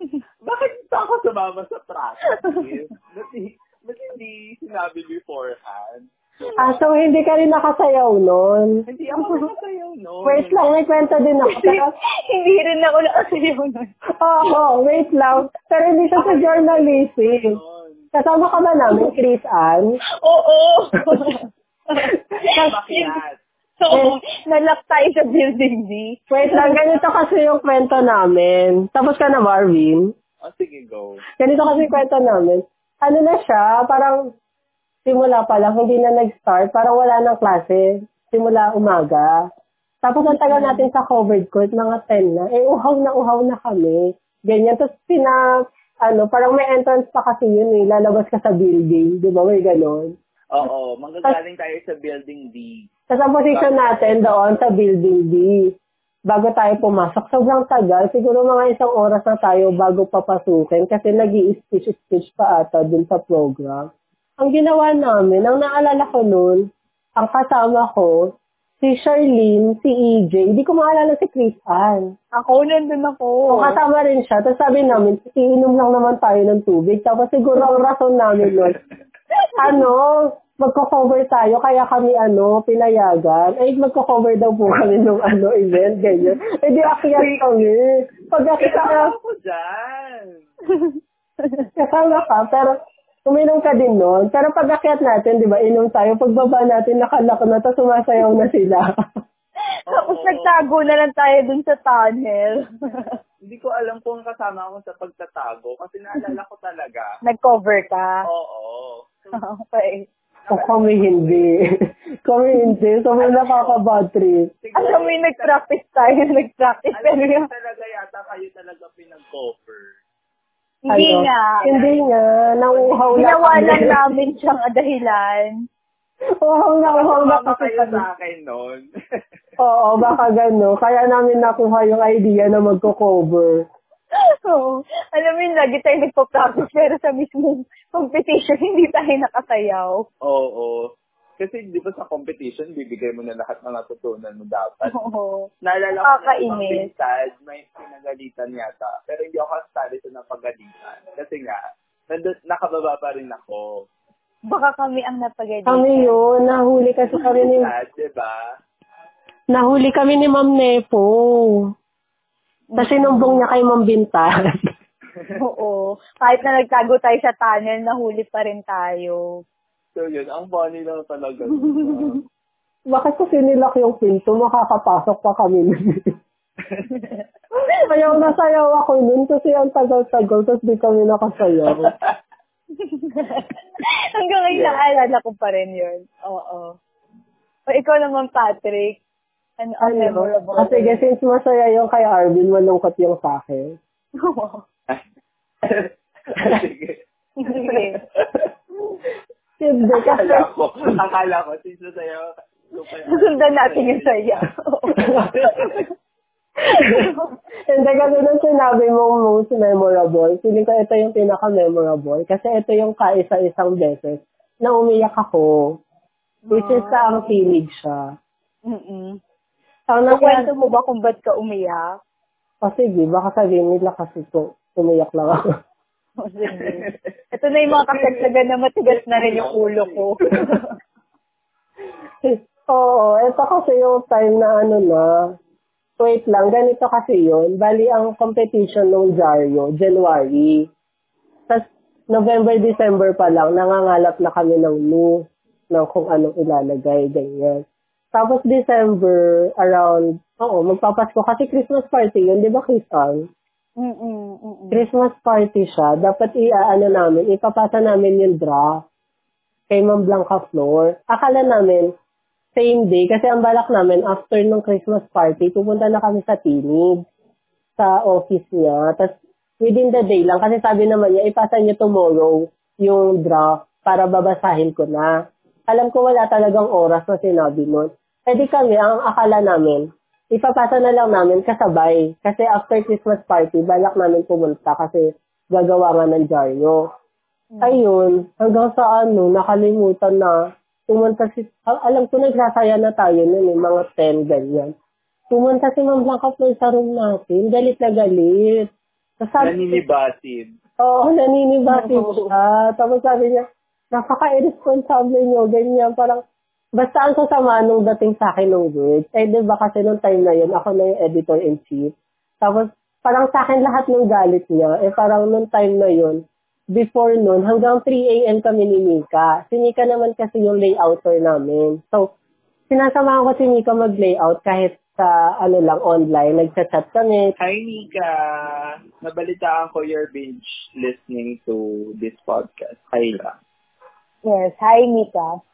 bakit pa ako sumama sa practice? Ba't, ba't hindi sinabi beforehand? Ah, so hindi ka rin nakasayaw nun? Hindi ako nakasayaw no. Wait lang, may kwento din ako. Pero, Hindi rin ako nakasayaw nun. oo, wait lang. Pero hindi siya sa journalism. Kasama ka ba namin, Chris Ann? Oo. Bakit? Nalak tayo sa building B. Wait lang, ganito kasi yung kwento namin. Tapos ka na, Marvin? Oh, sige, go. Ganito kasi yung kwento namin. Ano na siya, parang simula pa lang, hindi na nag-start. Parang wala nang klase. Simula umaga. Tapos ang tagal natin sa covered court, mga 10 na. Eh, uhaw na uhaw na kami. Ganyan. Tapos pina, ano, parang may entrance pa kasi yun eh. Lalabas ka sa building. Di ba? May ganon. Oo, manggagaling tayo sa building B. Tapos ang position natin doon sa building B. Bago tayo pumasok, sobrang tagal. Siguro mga isang oras na tayo bago papasukin kasi nag speech speech pa ata dun sa program. Ang ginawa namin, ang naalala ko noon, ang kasama ko, si Charlene, si EJ, hindi ko maalala si Chris Ann. Ako, nandun ako. So, kasama rin siya. Tapos sabi namin, iinom lang naman tayo ng tubig. Tapos siguro ang rason namin nun, ano, magko-cover tayo, kaya kami, ano, pinayagan. Ay, magko-cover daw po kami nung, ano, event, ganyan. Eh, di akyat kami. Pag akyat Kaya ako dyan. kasama ka, pero uminom ka din noon. Pero pag akyat natin, di ba, inom tayo. Pagbaba natin, nakalak na, tapos sumasayaw na sila. Tapos Oo. nagtago na lang tayo dun sa tunnel. Hindi ko alam kung kasama ako sa pagtatago kasi naalala ko talaga. Nag-cover ka. Oo. Okay. o kami hindi. kami hindi. So, may nakaka-bad trip. Alam mo yung nag-practice tayo, nag-practice. Alam Pero ko yung, talaga yata kayo talaga pinag-cover. Hindi Ano? nga. Hindi nga. Nanguhaw na Ginawa kami. lang namin siyang dahilan. Uhaw na uhaw na kasi kayo sa akin noon. Oo, baka gano. Kaya namin nakuha yung idea na magko-cover. Oo. Alam mo yun, lagi tayo nagpa-practice pero sa mismong competition, hindi tayo nakasayaw. Oo. Kasi di ba sa competition, bibigay mo na lahat ng natutunan mo dapat. Oo. Naalala ko na ibang pintad, may pinagalitan yata. Pero hindi ako kasali sa napagalitan. Kasi nga, nandun, nakababa pa rin ako. Baka kami ang napagalitan. Kami yun. Nahuli kasi kami ni, Pintad, di ba? nahuli kami ni Ma'am Nepo. Kasi numbong niya kay Ma'am Bintag. Oo. Kahit na nagtago tayo sa tunnel, nahuli pa rin tayo. So yun, ang funny lang talaga. Bakit kasi nilak yung pinto, makakapasok pa kami nun. Sayaw na sayaw ako nun kasi ang tagal-tagal, tapos di kami nakasayaw. Hanggang ngayon, naalala ko pa rin yun. Oo. O ikaw naman, Patrick. Ano ang Ano? memorable? Ah, sige, since masaya yung kay Arvin, malungkot yung sa akin. Oo. Sige. Sige. Hindi, kasi Akala ko, akala ko, since sa'yo, Susundan natin yung saya. Hindi kasi nung sinabi mong most memorable, feeling ko ito yung pinaka-memorable kasi ito yung kaisa-isang beses na umiyak ako. Which is sa ang kilig siya. Mm-mm. Ang Nakwento nangyari, mo ba kung ba't ka umiyak? oh, sige, baka sabihin nila kasi to, umiyak lang ako. O, sige. Ito na yung mga kasagsagan na matigas na rin yung ulo ko. Oo, ito kasi yung time na ano na, wait lang, ganito kasi yun. Bali, ang competition ng Jaryo, January. Tapos, November, December pa lang, nangangalap na kami ng news ng kung anong ilalagay, ganyan. Tapos, December, around, oo, magpapasko. Kasi Christmas party yun, di ba, Christian? Mm-mm, mm-mm. Christmas party siya. Dapat i-ano namin, ipapasa namin yung draft kay Ma'am Blanca Flor. Akala namin, same day, kasi ang balak namin, after ng Christmas party, pupunta na kami sa Tinig, sa office niya. Tapos, within the day lang, kasi sabi naman niya, ipasa niya tomorrow yung draft para babasahin ko na. Alam ko wala talagang oras na sinabi nun. Pwede kami, ang akala namin, ipapasa na lang namin kasabay. Kasi after Christmas party, balak namin pumunta kasi gagawa nga ng Jaryo. Ayun, hanggang sa ano, nakalimutan na. Pumunta si, al- alam ko nagsasaya na tayo nun eh, mga 10, ganyan. Pumunta si Ma'am Blanca Flor sa room natin, galit na galit. Tapos sabi, Naninibasid. Oo, naninibati siya. Tapos sabi niya, napaka-irresponsible niyo, ganyan. Parang, basta ang sasama nung dating sa akin ng words. Eh, di ba kasi nung time na yun, ako na yung editor-in-chief. Tapos, parang sa akin lahat ng galit niya, eh parang nung time na yun, before nun, hanggang 3 a.m. kami ni Mika. Si Mika naman kasi yung layouter namin. So, sinasamahan ko si Mika mag-layout kahit sa ano lang online, nagchat-chat kami. Hi, Nika. Nabalitaan ko your binge listening to this podcast. Hi lang. Yes. Hi, Mika.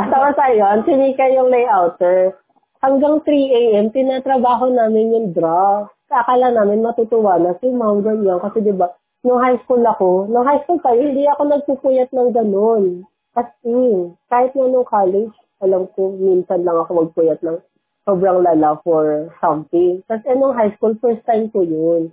At tapos ayun, si Mika yung layouter. Hanggang 3 a.m., tinatrabaho namin yung draft. Akala namin matutuwa na si Ma'am ganyan. Kasi di ba nung high school ako, nung high school tayo, hindi ako nagpupuyat ng ganun. As in, kahit nga nung college, alam ko, minsan lang ako magpuyat ng sobrang lala for something. Tapos eh, nung high school, first time ko yun.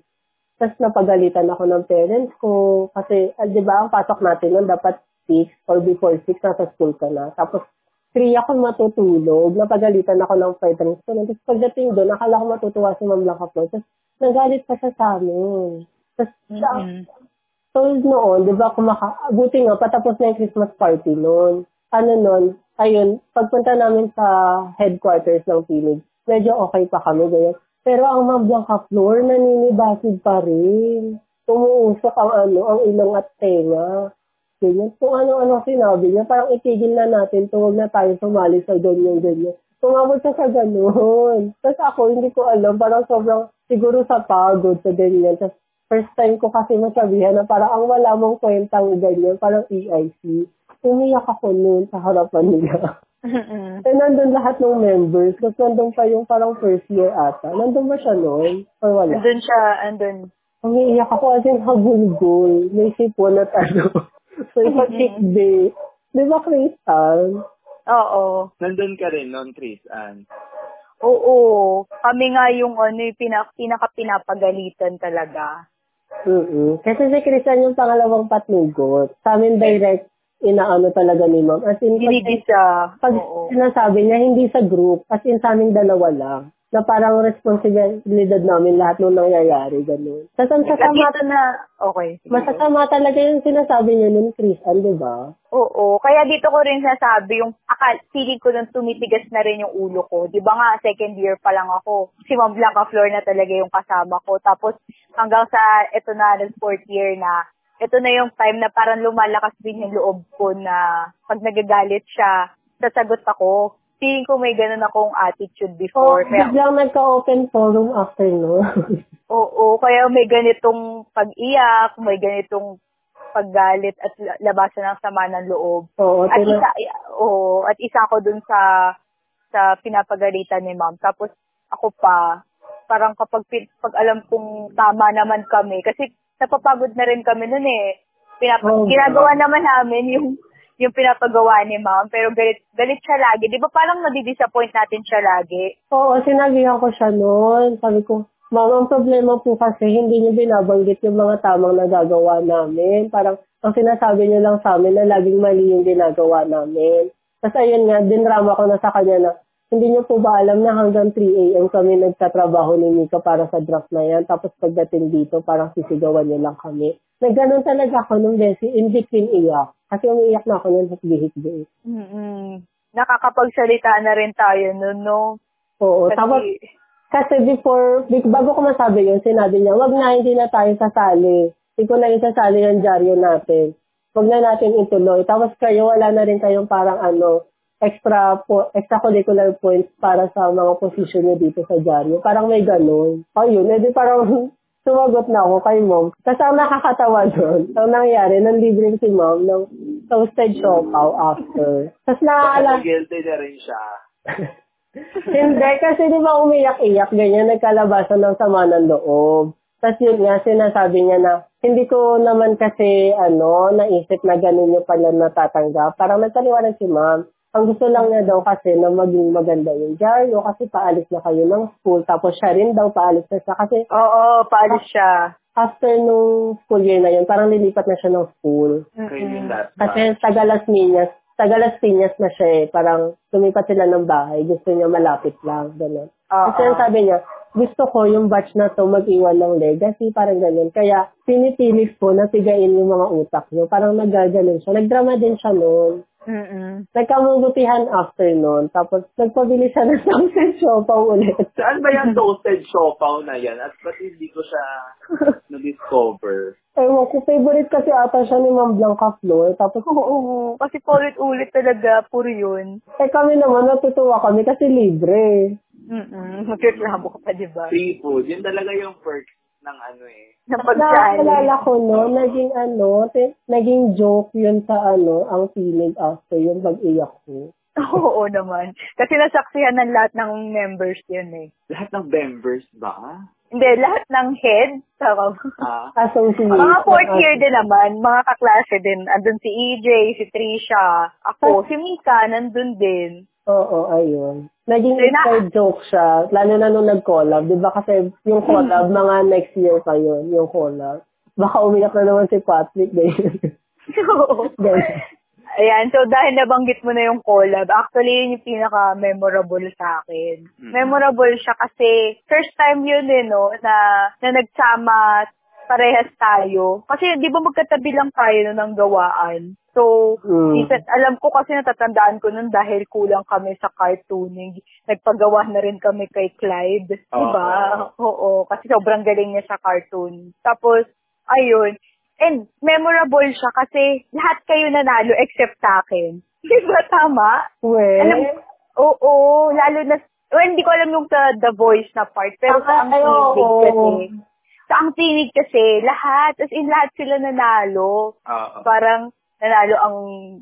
Tapos napagalitan ako ng parents ko. Kasi, ah, di ba, ang pasok natin nun dapat 6 or before 6, nasa school ka na. Tapos, 3 ako matutulog. Napagalitan ako ng parents ko. Tapos pagdating doon, akala ko matutuwa si Ma'am Blanca Flor. Tapos, nagalit pa siya sa amin. Tapos, siya, told noon, di ba, kumaka, buti nga, patapos na yung Christmas party noon. Ano noon, ayun, pagpunta namin sa headquarters ng Philips, medyo okay pa kami, ganyan. Pero ang Ma'am Blanca Flor, naninibasid pa rin. Tumuusok ang ano, ang ilong at tenga. Ganyan. Kung ano-ano sinabi niya, parang itigil na natin, tuwag na tayo sumali sa ganyan, ganyan. Tumawag siya sa ganun. Tapos ako, hindi ko alam, parang sobrang, siguro sa pagod, sa ganyan. Tapos first time ko kasi masabihan na parang ang wala mong kwentang ganyan, parang EIC. Umiyak ako noon sa harapan nila. Mm-mm. Eh, nandun lahat ng members. Tapos nandun pa yung parang first year ata. Nandun ba siya noon? Or wala? Andun siya, andun. Umiiyak ako as in habulgol. May sipon at ano. so, yung pag-kick day. Di ba, Crystal? Oo. Nandun ka rin noon, Chris. Ann. Oo. Kami nga yung ano, yung pinak, pinaka-pinapagalitan talaga. mm Kasi si Christian yung pangalawang patnugot. Sa amin direct, inaano talaga ni ma'am. As in, pag, Dinidisa. pag Oo. sinasabi niya, hindi sa group. As in, sa aming dalawa lang. Na parang responsibilidad namin lahat nung nangyayari. Ganun. Tapos ang sasama, na, okay. sige. masasama talaga yung sinasabi niya nun, Christian, di ba? Oo. Kaya dito ko rin sasabi, yung akal, feeling ko nung tumitigas na rin yung ulo ko. Di ba nga, second year pa lang ako. Si Ma'am Blanca Flor na talaga yung kasama ko. Tapos, hanggang sa, ito na, fourth year na, ito na yung time na parang lumalakas din yung loob ko na pag nagagalit siya, sasagot ako. Feeling ko may ganun akong attitude before. Kaya, biglang nagka-open forum after no. oo, kaya may ganitong pag-iyak, may ganitong paggalit at la- labasan ng sama ng loob. Oo, At tina- isa, oh, at isa ako dun sa sa pinapagalitan ni ma'am. Tapos ako pa, parang kapag pag alam kong tama naman kami, kasi napapagod na rin kami nun eh. Pinapa- Oh, ginagawa naman namin yung yung pinapagawa ni ma'am, pero galit, galit siya lagi. Di ba parang nadidisappoint natin siya lagi? Oo, sinabihan ko siya noon. Sabi ko, Ma'am, ang problema po kasi hindi niyo binabanggit yung mga tamang nagagawa namin. Parang ang sinasabi niyo lang sa amin na laging mali yung ginagawa namin. Tapos ayun nga, dinrama ko na sa kanya na hindi niyo po ba alam na hanggang 3 a.m. kami nagtatrabaho ni Mika para sa draft na yan. Tapos pagdating dito, parang sisigawan niyo lang kami. Nagganon talaga ako nung besi, in between iyak. Kasi umiiyak na ako nung hikbi-hikbi. mm nakakapagsalita na rin tayo nun, no? Oo, Kasi, tapos kasi before, bago ko masabi yun, sinabi niya, wag na, hindi na tayo sasali. Hindi ko na isasali yung dyaryo natin. Wag na natin ituloy. Tapos kayo, wala na rin kayong parang ano, extra po, extracurricular points para sa mga position niyo dito sa dyaryo. Parang may ganun. Ayun, edi parang sumagot na ako kay mom. Kasi ang nakakatawa doon, ang nangyari, nanlibre si mom ng toasted siopaw after. Tapos naaalala, Guilty na rin siya. hindi, kasi di ba umiyak-iyak, ganyan, nagkalabasan ng sama ng loob. Tapos yun nga, sinasabi niya na, hindi ko naman kasi, ano, naisip na ganun yung pala natatanggap. Parang nagkaliwanag si ma'am. Ang gusto lang niya daw kasi na maging maganda yung dyaryo kasi paalis na kayo ng school. Tapos siya rin daw paalis na siya kasi Oo, paalis siya. after nung school year na yun, parang lilipat na siya ng school. Last Kasi Piñas, taga Las Piñas na siya eh. Parang lumipat sila ng bahay. Gusto niya malapit lang. Ganun. Oo. Kasi sabi niya, gusto ko yung batch na to mag-iwan ng legacy, parang ganun. Kaya pinipili ko na tigain yung mga utak niyo. Parang nagaganon siya. Nagdrama din siya noon. Mm-mm. Nagkamubutihan after noon. Tapos nagpabili siya ng sausage siopaw ulit. Saan ba yung toasted siopaw na yan? At ba't hindi ko siya na-discover? Ewan ko, favorite kasi ata siya ni Ma'am Blanca Flor. Tapos, Oo, kasi paulit-ulit talaga, puro yun. eh kami naman, natutuwa kami kasi libre. Mm-mm. Magreklamo ka pa, di ba? Free food. Yun talaga yung perks ng ano eh. Ng Naalala pag-challenge. ko no, naging ano, te, naging joke yun sa ano, ang feeling after yung pag-iyak ko. Oo naman. Kasi nasaksihan ng lahat ng members yun eh. Lahat ng members ba? Hindi, lahat ng head. Saka, Ah, Association. mga fourth year din naman, mga kaklase din. Andun si EJ, si Trisha, ako, si Mika, nandun din. Oo, ayun. Naging inside joke siya, lalo na nung nag-collab. Di ba kasi yung collab, mga next year pa yun, yung collab. Baka umiyak na naman si Patrick. Ganyan. Oo. Ganyan. Ayan, so dahil nabanggit mo na yung collab, actually yun yung pinaka-memorable sa akin. Mm. Memorable siya kasi first time yun eh, no, na, na nagsama parehas tayo. Kasi di ba magkatabi lang tayo no, ng gawaan. So, Mm. isa- alam ko kasi natatandaan ko nun dahil kulang kami sa cartooning. Nagpagawa na rin kami kay Clyde. Oo. Diba? Oo. Kasi sobrang galing niya sa cartoon. Tapos, ayun. And memorable siya kasi lahat kayo nanalo except sa akin. Di ba tama? Well, Alam, oo, lalo na, well, hindi ko alam yung the, the voice na part, pero sa ang oo. tinig kasi, sa ang tinig kasi, lahat, as in lahat sila nanalo. Oo. Parang, nanalo ang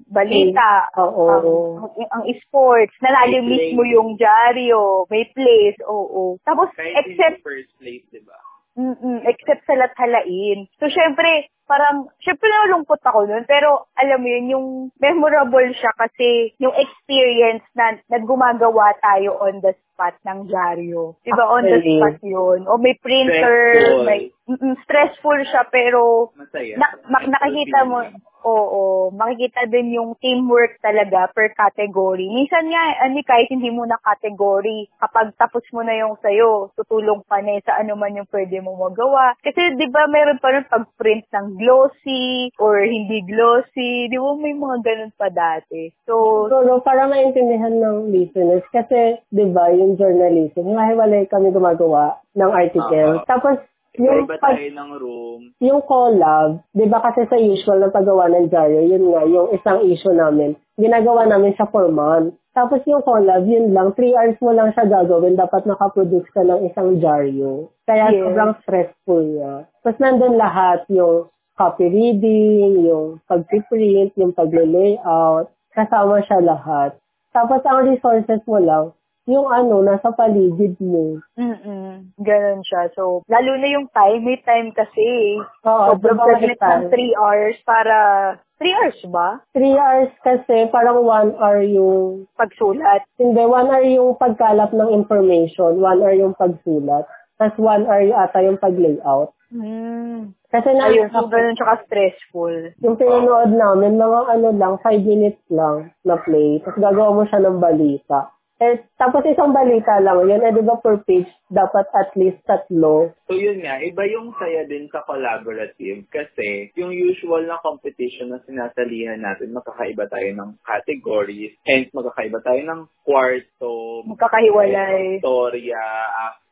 balita, Oo. ang, ang, ang sports, nanalo May mismo place. yung dyaryo, may place, oo. Tapos, Kahit except, in first place, di ba? Mm-mm, except sa lathalain. So, syempre, parang, syempre nalungkot ako nun, pero alam mo yun, yung memorable siya kasi yung experience na naggumagawa tayo on the spot ng dyaryo. Diba, on the Actually. spot yun. O may printer, Stressful. may, mm, stressful siya, pero Masaya. na, ma- nakikita mo, oo, makikita din yung teamwork talaga per category. Minsan nga, ani kahit hindi mo na category, kapag tapos mo na yung sayo, tutulong pa na sa ano man yung pwede mo magawa. Kasi di ba meron pa rin pag-print ng glossy or hindi glossy. Di ba may mga ganun pa dati. So, So, no, para maintindihan ng listeners, kasi, di ba, yung journalism, mahiwalay kami gumagawa ng article. Oo. Tapos, yung, Iba pag, tayo ng room. yung collab, di ba kasi sa usual na paggawa ng dyaryo, yun nga, yung isang issue namin, ginagawa namin siya for month. Tapos yung collab, yun lang, three hours mo lang siya gagawin, dapat nakaproduce ka ng isang dyaryo. Kaya Yes. sobrang stressful niya. Tapos nandun lahat, yung copy reading, yung pag-print, yung pag-layout, kasama siya lahat. Tapos ang resources mo lang, yung ano, nasa paligid mo. mm ganun siya. So, lalo na yung time, may time kasi. Oo, Sobrang saglit ng time. 3 hours para, 3 hours ba? Three hours kasi parang one hour yung, Pagsulat. hindi, one hour yung pagkalap ng information, one hour yung pagsulat, tapos one hour ata yung pag-layout. Hmm. Kasi na, Ayun, so ganun siya ka-stressful. yung pinanood namin, mga ano lang, five minutes lang na play, tapos gagawa mo siya ng balita. Eh, tapos isang balita lang yun. Eh, di ba per page, dapat at least tatlo. So yun nga, iba yung saya din sa collaborative kasi yung usual na competition na sinasalihan natin, makakaiba tayo ng categories, hence makakaiba tayo ng kwarto, Magkakahiwalay. storya,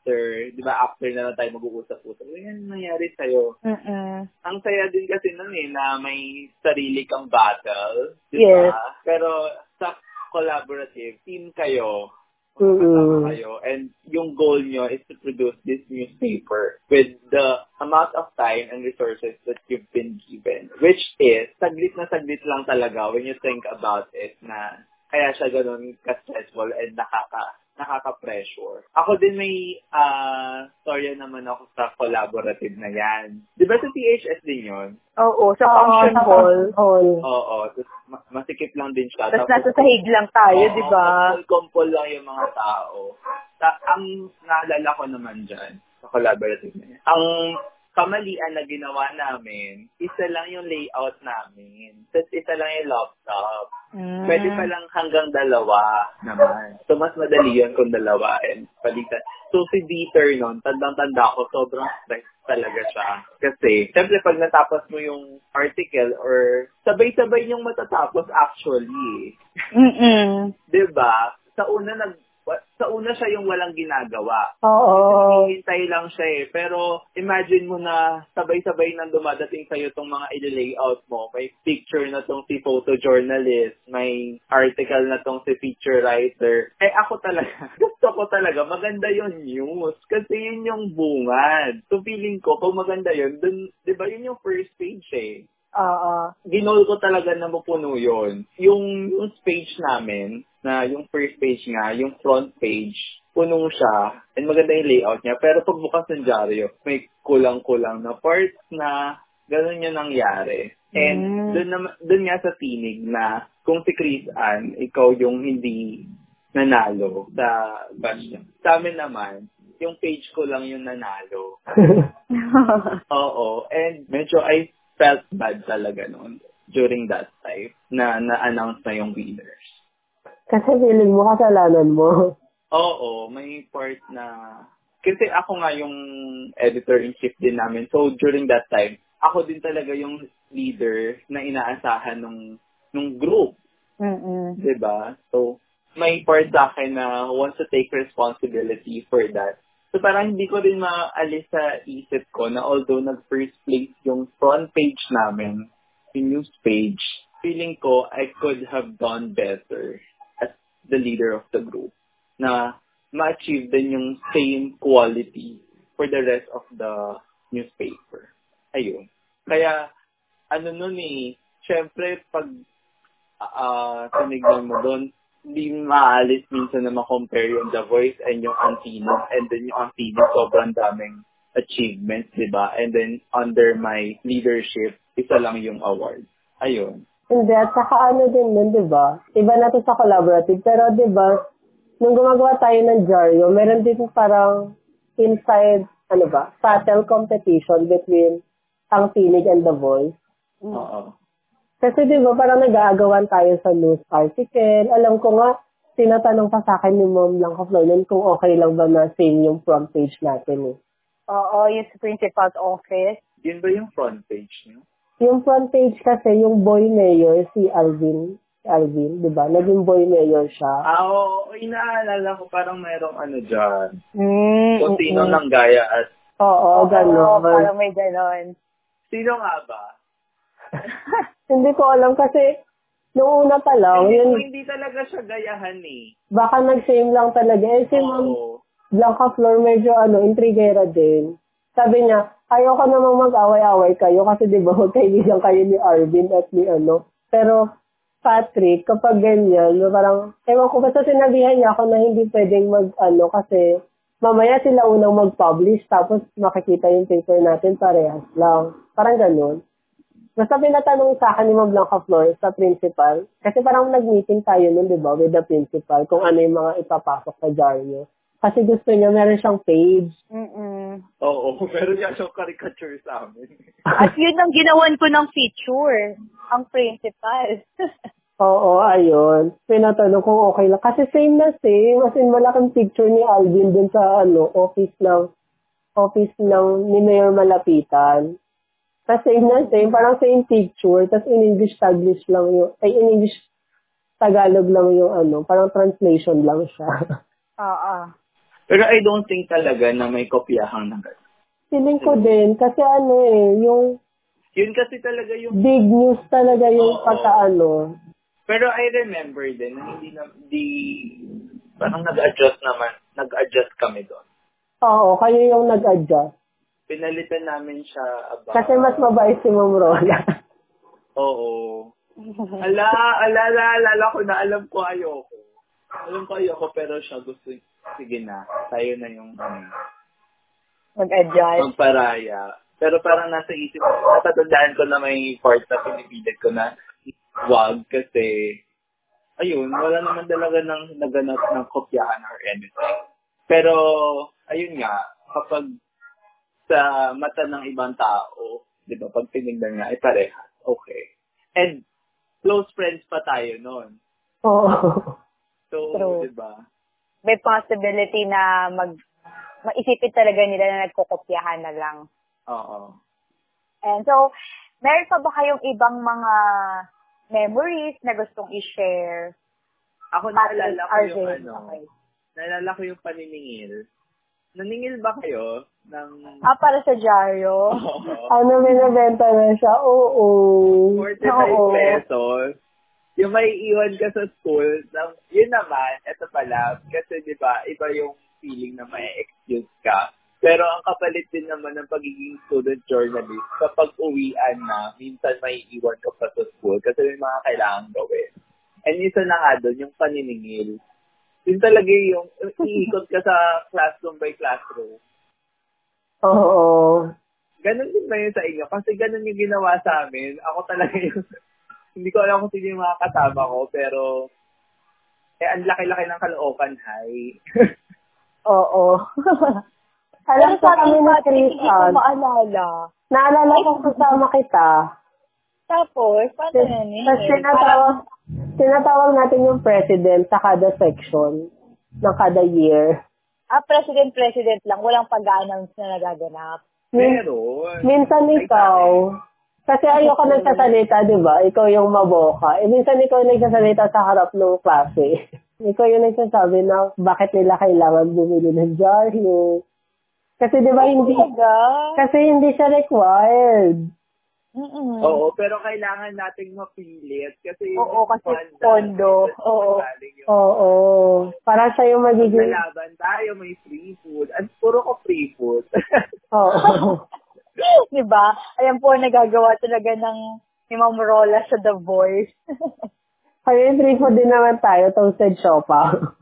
after, di ba after na lang tayo mag-uusap-usap. Yan ang nangyari sa'yo. Mm-mm. Ang saya din kasi nun eh, na may sarili kang battle. Di Yes. ba? Pero sa collaborative, team kayo, kasama kayo, and yung goal nyo is to produce this newspaper with the amount of time and resources that you've been given. Which is, saglit na saglit lang talaga when you think about it na kaya siya ganun ka-stressful and nakaka nakaka-pressure. Ako din may ah storya naman ako sa collaborative na yan. Di ba sa THS din yun? Oo, sa function sa hall. hall. Oo. Tapos masikip lang din siya. Tapos nasa sahig lang tayo, di ba? Kumpul-kumpul lang yung mga tao. Ta- ang naalala ko naman dyan, sa collaborative na yan, ang kamalian na ginawa namin, isa lang yung layout namin. Tapos isa lang yung laptop. Mm. Pwede pa lang hanggang dalawa naman. So, mas madali yun kung dalawa and palitan. So, si Dieter nun, tandang-tanda ko, sobrang stress talaga siya. Kasi, syempre, pag natapos mo yung article or sabay-sabay yung matatapos actually. Mm-mm. 'di ba? Sa una nag sa una siya yung walang ginagawa. Oo. Hihintay lang siya eh. Pero imagine mo na sabay-sabay nang dumadating sa'yo itong mga i-layout mo. May picture na tong si photojournalist, may article na tong si feature writer. Eh ako talaga, gusto ko talaga, maganda yung news. Kasi yun yung bungad. So feeling ko, kung maganda yun, dun, di ba yun yung first page eh Oo. ginol ko talaga na mapuno yun. Yung, yung page namin, na yung first page nga, yung front page, puno siya, and maganda yung layout niya. Pero pagbukas ng dyaryo, may kulang-kulang na parts na ganun yung nangyari. And Mm. dun, na, dun nga sa tinig na kung si Chris Ann, ikaw yung hindi nanalo sa batch niya. Sa amin naman, yung page ko lang yung nanalo. Oo. And medyo I felt bad talaga noon during that time na na-announce na yung winners. Kasi feeling mo kasalanan mo. Oo, may part na... Kasi ako nga yung editor-in-chief din namin. So, during that time, ako din talaga yung leader na inaasahan nung, nung group. Mm-mm. 'di ba? So, may part sa akin na wants to take responsibility for that. So, parang hindi ko rin maalis sa isip ko na although nag-first place yung front page namin, yung news page, feeling ko I could have done better as the leader of the group na ma-achieve din yung same quality for the rest of the newspaper. Ayun. Kaya, ano nun eh, syempre, pag uh, tinignan mo doon, hindi maalis minsan na ma-compare yung The Voice and yung Antino. And then yung Antino, sobrang daming achievements, di ba? And then, under my leadership, isa lang yung award. Ayun. Hindi, at saka ano din nun, di ba? Iba na to sa collaborative. Pero di ba, nung gumagawa tayo ng Jaryo, meron din parang inside, ano ba, battle competition between ang Tinig and The Voice. Oo. Kasi di ba, parang nag-aagawan tayo sa news article. Alam ko nga, tinatanong pa sa akin ni Mom Blanca Florin kung okay lang ba na same yung front page natin eh. Oo, yung sa principal's office. Yun ba yung front page niyo? Yung front page kasi, yung boy mayor, si Alvin, si Alvin, di ba? Naging boy mayor siya. Ah, oo. inaalala ko parang merong ano dyan. Mm, Kung sino mm-mm. nang gaya as... Oo, Oo, gano'n. parang may ganon. Sino nga ba? Hindi ko alam kasi, nung una pa lang, hindi, yun, hindi talaga siya gayahan eh. baka nag-same lang talaga. Eh, si Ma'am. Blanca Flor medyo ano, intrigera din. Sabi niya, ayoko namang mag-away-away kayo kasi di ba magkaibigan kayo ni Arvin at ni ano. Pero Patrick, kapag ganyan, parang, ewan ko, basta sinabihan niya ako na hindi pwedeng mag, ano, kasi mamaya sila unang mag-publish tapos makikita yung paper natin parehas lang. Parang ganun. Basta pinatanong sa akin ni Ma'am Blanca Flor sa principal, kasi parang nag-meeting tayo nun, di ba, with the principal, kung ano yung mga ipapasok sa jar niyo. Kasi gusto niya, meron siyang page. Mm-mm. Oo, pero niya siyang caricature sa amin. At yun ang ginawan ko ng feature. Ang principal. Oo, ayun. Pinatanong kung okay lang. Kasi same na same. As in, malaking picture ni Alvin dun sa ano, office ng office ng ni Mayor Malapitan. Tapos same na same. Parang same picture. Tapos in English Taglish lang yung, ay in English Tagalog lang yung ano. Parang translation lang siya. Oo. Pero I don't think talaga na may kopyahang na ganun. Feeling ko din. Kasi ano eh, yung Yun kasi talaga yung big news talaga yung Oo. pagka-ano. Pero I remember din na hindi na, di, parang nag-adjust naman, nag-adjust kami doon. Oo, kayo yung nag-adjust. Pinalitan namin siya about... Kasi mas mabait si Ma'am Rola. Oo. Ala, ala, ala, alala ko na, alam ko ayoko. Alam ko ayoko, pero siya gusto, sige na, tayo na yung, ano, Mag-adjust. magparaya. Pero parang nasa isip ko, natatandaan ko na may part na pinipilit ko na wag kasi ayun, wala naman talaga ng naganap ng kopyahan or anything. Pero, ayun nga, kapag sa mata ng ibang tao, di ba, pag tinignan nga, ay parehas, okay. And, close friends pa tayo noon. Oo. So, True. di ba? May possibility na mag maisipin talaga nila na nagkokopyahan na lang. Oo. And so, meron pa ba kayong ibang mga memories na gustong i-share? Ako naalala ko yung ano, okay. naalala ko yung paniningil. Naningil ba kayo ng... Ah, para sa dyaryo? Oo. ano, binibenta na siya? Oo. 45 Oo. pesos. Yung may iwan ka sa school, na, yun naman, eto pala, kasi di ba, iba yung feeling na may excuse ka. Pero ang kapalit din naman ng pagiging student journalist, kapag uwian na, minsan may iwan ka pa sa school kasi may mga kailangan gawin. And isa na nga doon, yung paniningil. Yun talaga yung, iikot ka sa classroom by classroom. Oo. Ganon din ba yun sa inyo? Kasi ganon yung ginawa sa amin. Ako talaga yung, hindi ko alam kung sino yung mga kasama ko, pero, eh, ang laki-laki ng kalookan, hi. Oo. Alam ko sa kami Patrick, Chris hindi ko maalala. Naalala ko kasama kita. Tapos, paano yun? eh? Tapos tinatawag, tinatawag natin yung president sa kada section ng kada year. Ah, president-president lang. Walang pag-announce na nagaganap. Meron. minsan ikaw, kasi ayoko nagsasalita, di ba? Ikaw yung maboka. Eh, minsan ikaw yung nagsasalita sa harap ng klase. ikaw yung nagsasabi na bakit nila kailangan bumili ng dyaryo. Kasi di ba hindi, Talaga? kasi hindi siya required. Mm-mm. Oo, pero kailangan nating mapilit kasi Oo, kasi fund pondo. Oo. yung Oo. Para siya yung magiging... Lalaban tayo, may free food. At puro ko free food. Oo. diba? Ayan po, nagagawa talaga ng ni Ma'am Rola sa The Voice. Kaya yung free food din naman tayo, toasted siopa.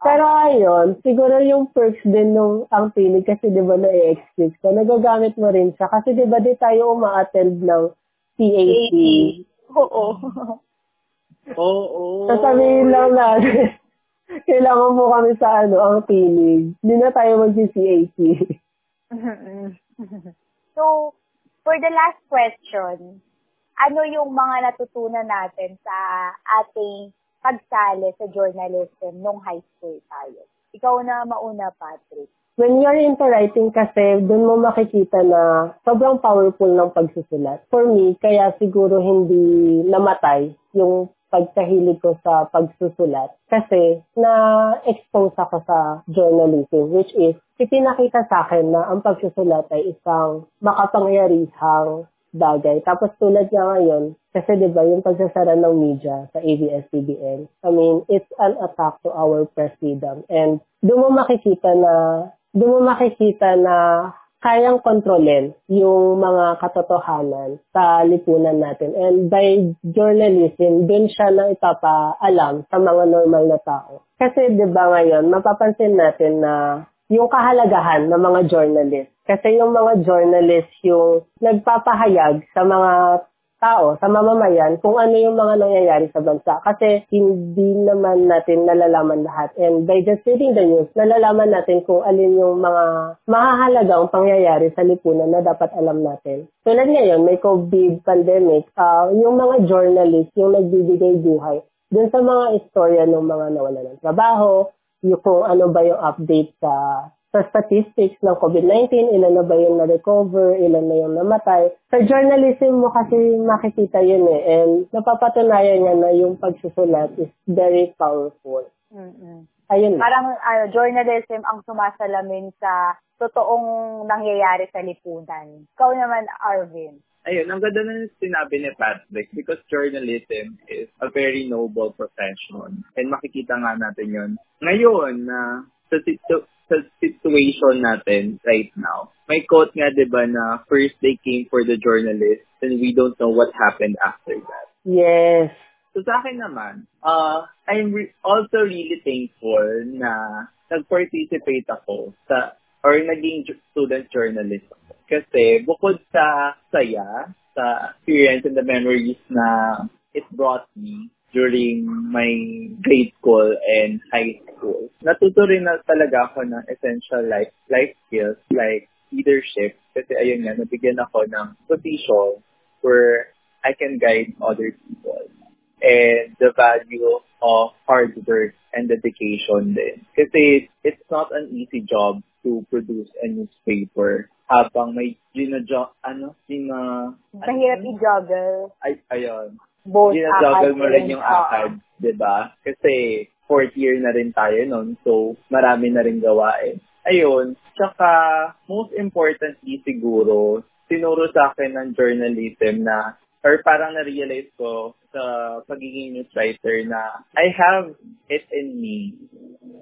Pero ayun, siguro yung perks din nung ang pinig kasi di ba na-excuse ko, nagagamit mo rin siya. Kasi di ba di tayo uma-attend ng PAT. Oo. Oo. Oh. Sasabihin lang natin, kailangan mo kami sa ano, ang pinig. Hindi na tayo mag-CAT. so, for the last question, ano yung mga natutunan natin sa ating pagsali sa journalism nung high school tayo? Ikaw na mauna, Patrick. When you're into writing kasi, dun mo makikita na sobrang powerful ng pagsusulat. For me, kaya siguro hindi namatay yung pagkahilig ko sa pagsusulat. Kasi na-expose ako sa journalism, which is ipinakita sa akin na ang pagsusulat ay isang makapangyarihang bagay. Tapos tulad niya ngayon, kasi di ba yung pagsasara ng media sa ABS-CBN, I mean, it's an attack to our press freedom. And doon mo makikita na, doon mo makikita na kayang kontrolin yung mga katotohanan sa lipunan natin. And by journalism, dun siya na ipapaalam sa mga normal na tao. Kasi di ba ngayon, mapapansin natin na yung kahalagahan ng mga journalist. Kasi yung mga journalist yung nagpapahayag sa mga tao, sa mamamayan, kung ano yung mga nangyayari sa bansa. Kasi hindi naman natin nalalaman lahat. And by just reading the news, nalalaman natin kung alin yung mga mahahalagang pangyayari sa lipunan na dapat alam natin. Tulad ngayon, may COVID pandemic, uh, yung mga journalists, yung nagbibigay buhay, dun sa mga istorya ng mga nawala ng trabaho, yung kung ano ba yung update sa sa statistics ng COVID-19, ilan na ba yung na-recover, ilan na yung namatay. Sa journalism mo kasi makikita yun eh. And napapatunayan niya na yung pagsusulat is very powerful. Mm-mm. Ayun. Parang uh, journalism ang sumasalamin sa totoong nangyayari sa lipunan. Ikaw naman, Arvin. Ayun, ang ganda na sinabi ni Patrick because journalism is a very noble profession. And makikita nga natin yun. Ngayon, na uh, sa, sa situation natin right now, may quote nga 'di ba na first they came for the journalists and we don't know what happened after that. Yes. So sa akin naman, uh, I'm re- also really thankful na nag-participate ako sa or naging student journalist kasi bukod sa saya, sa experience and the memories na it brought me, during my grade school and high school. Natuto rin na talaga ako ng essential life life skills like leadership kasi ayun nga, nabigyan ako ng position where I can guide other people and the value of hard work and dedication din. Kasi it's not an easy job to produce a newspaper habang may gina-job, ano, gina... Mahirap i-juggle. Ay, ayun both Ginajuggle mo rin yung akad, di ba? Kasi fourth year na rin tayo nun, so marami na rin gawain. Ayun, tsaka most importantly siguro, sinuro sa akin ng journalism na or parang na-realize ko sa pagiging news writer na I have it in me.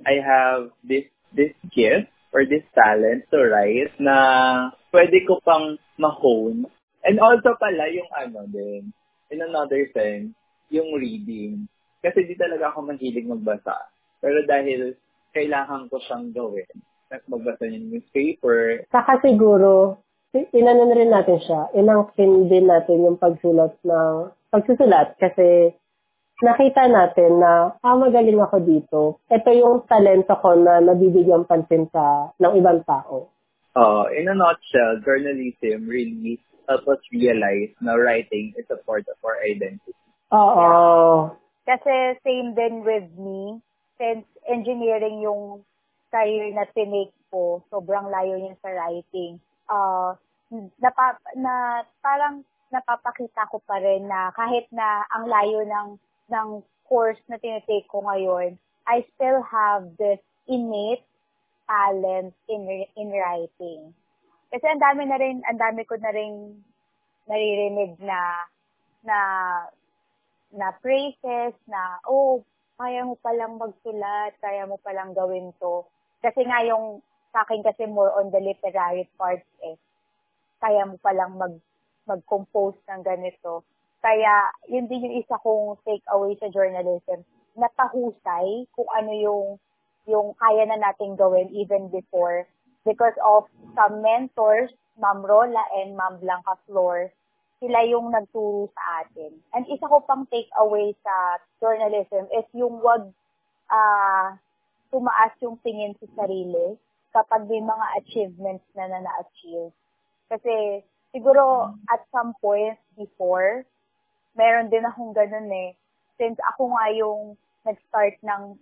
I have this this gift or this talent to write na pwede ko pang ma-hone. And also pala yung ano din, in another sense, yung reading. Kasi di talaga ako mahilig magbasa. Pero dahil kailangan ko siyang gawin, magbasa ng newspaper. Saka siguro, inanon rin natin siya, inangkin din natin yung pagsulat ng, pagsusulat kasi nakita natin na, ah, magaling ako dito. Ito yung talento ko na nabibigyan pansin sa ng ibang tao. Uh, in a nutshell, journalism really help us realize na writing is a part of our identity. Oo. Kasi same din with me. Since engineering yung career na tinake ko, sobrang layo niya sa writing. Uh, napa, na, parang napapakita ko pa rin na kahit na ang layo ng, ng course na tinitake ko ngayon, I still have this innate talent in in writing. Kasi ang dami na rin, ang dami ko na rin naririnig na na na phrases na oh kaya mo palang magsulat, kaya mo palang gawin to. Kasi nga yung sa akin kasi more on the literary part eh. Kaya mo palang mag mag-compose ng ganito. Kaya yun din yung isa kong take away sa journalism. Napahusay kung ano yung yung kaya na nating gawin even before because of some mentors, Ma'am Rola and Ma'am Blanca Flor, sila yung nagturo sa atin. And isa ko pang take away sa journalism is yung wag uh, tumaas yung tingin sa sarili kapag may mga achievements na na-achieve. Kasi siguro at some point before, meron din akong ganun eh. Since ako nga yung nag-start ng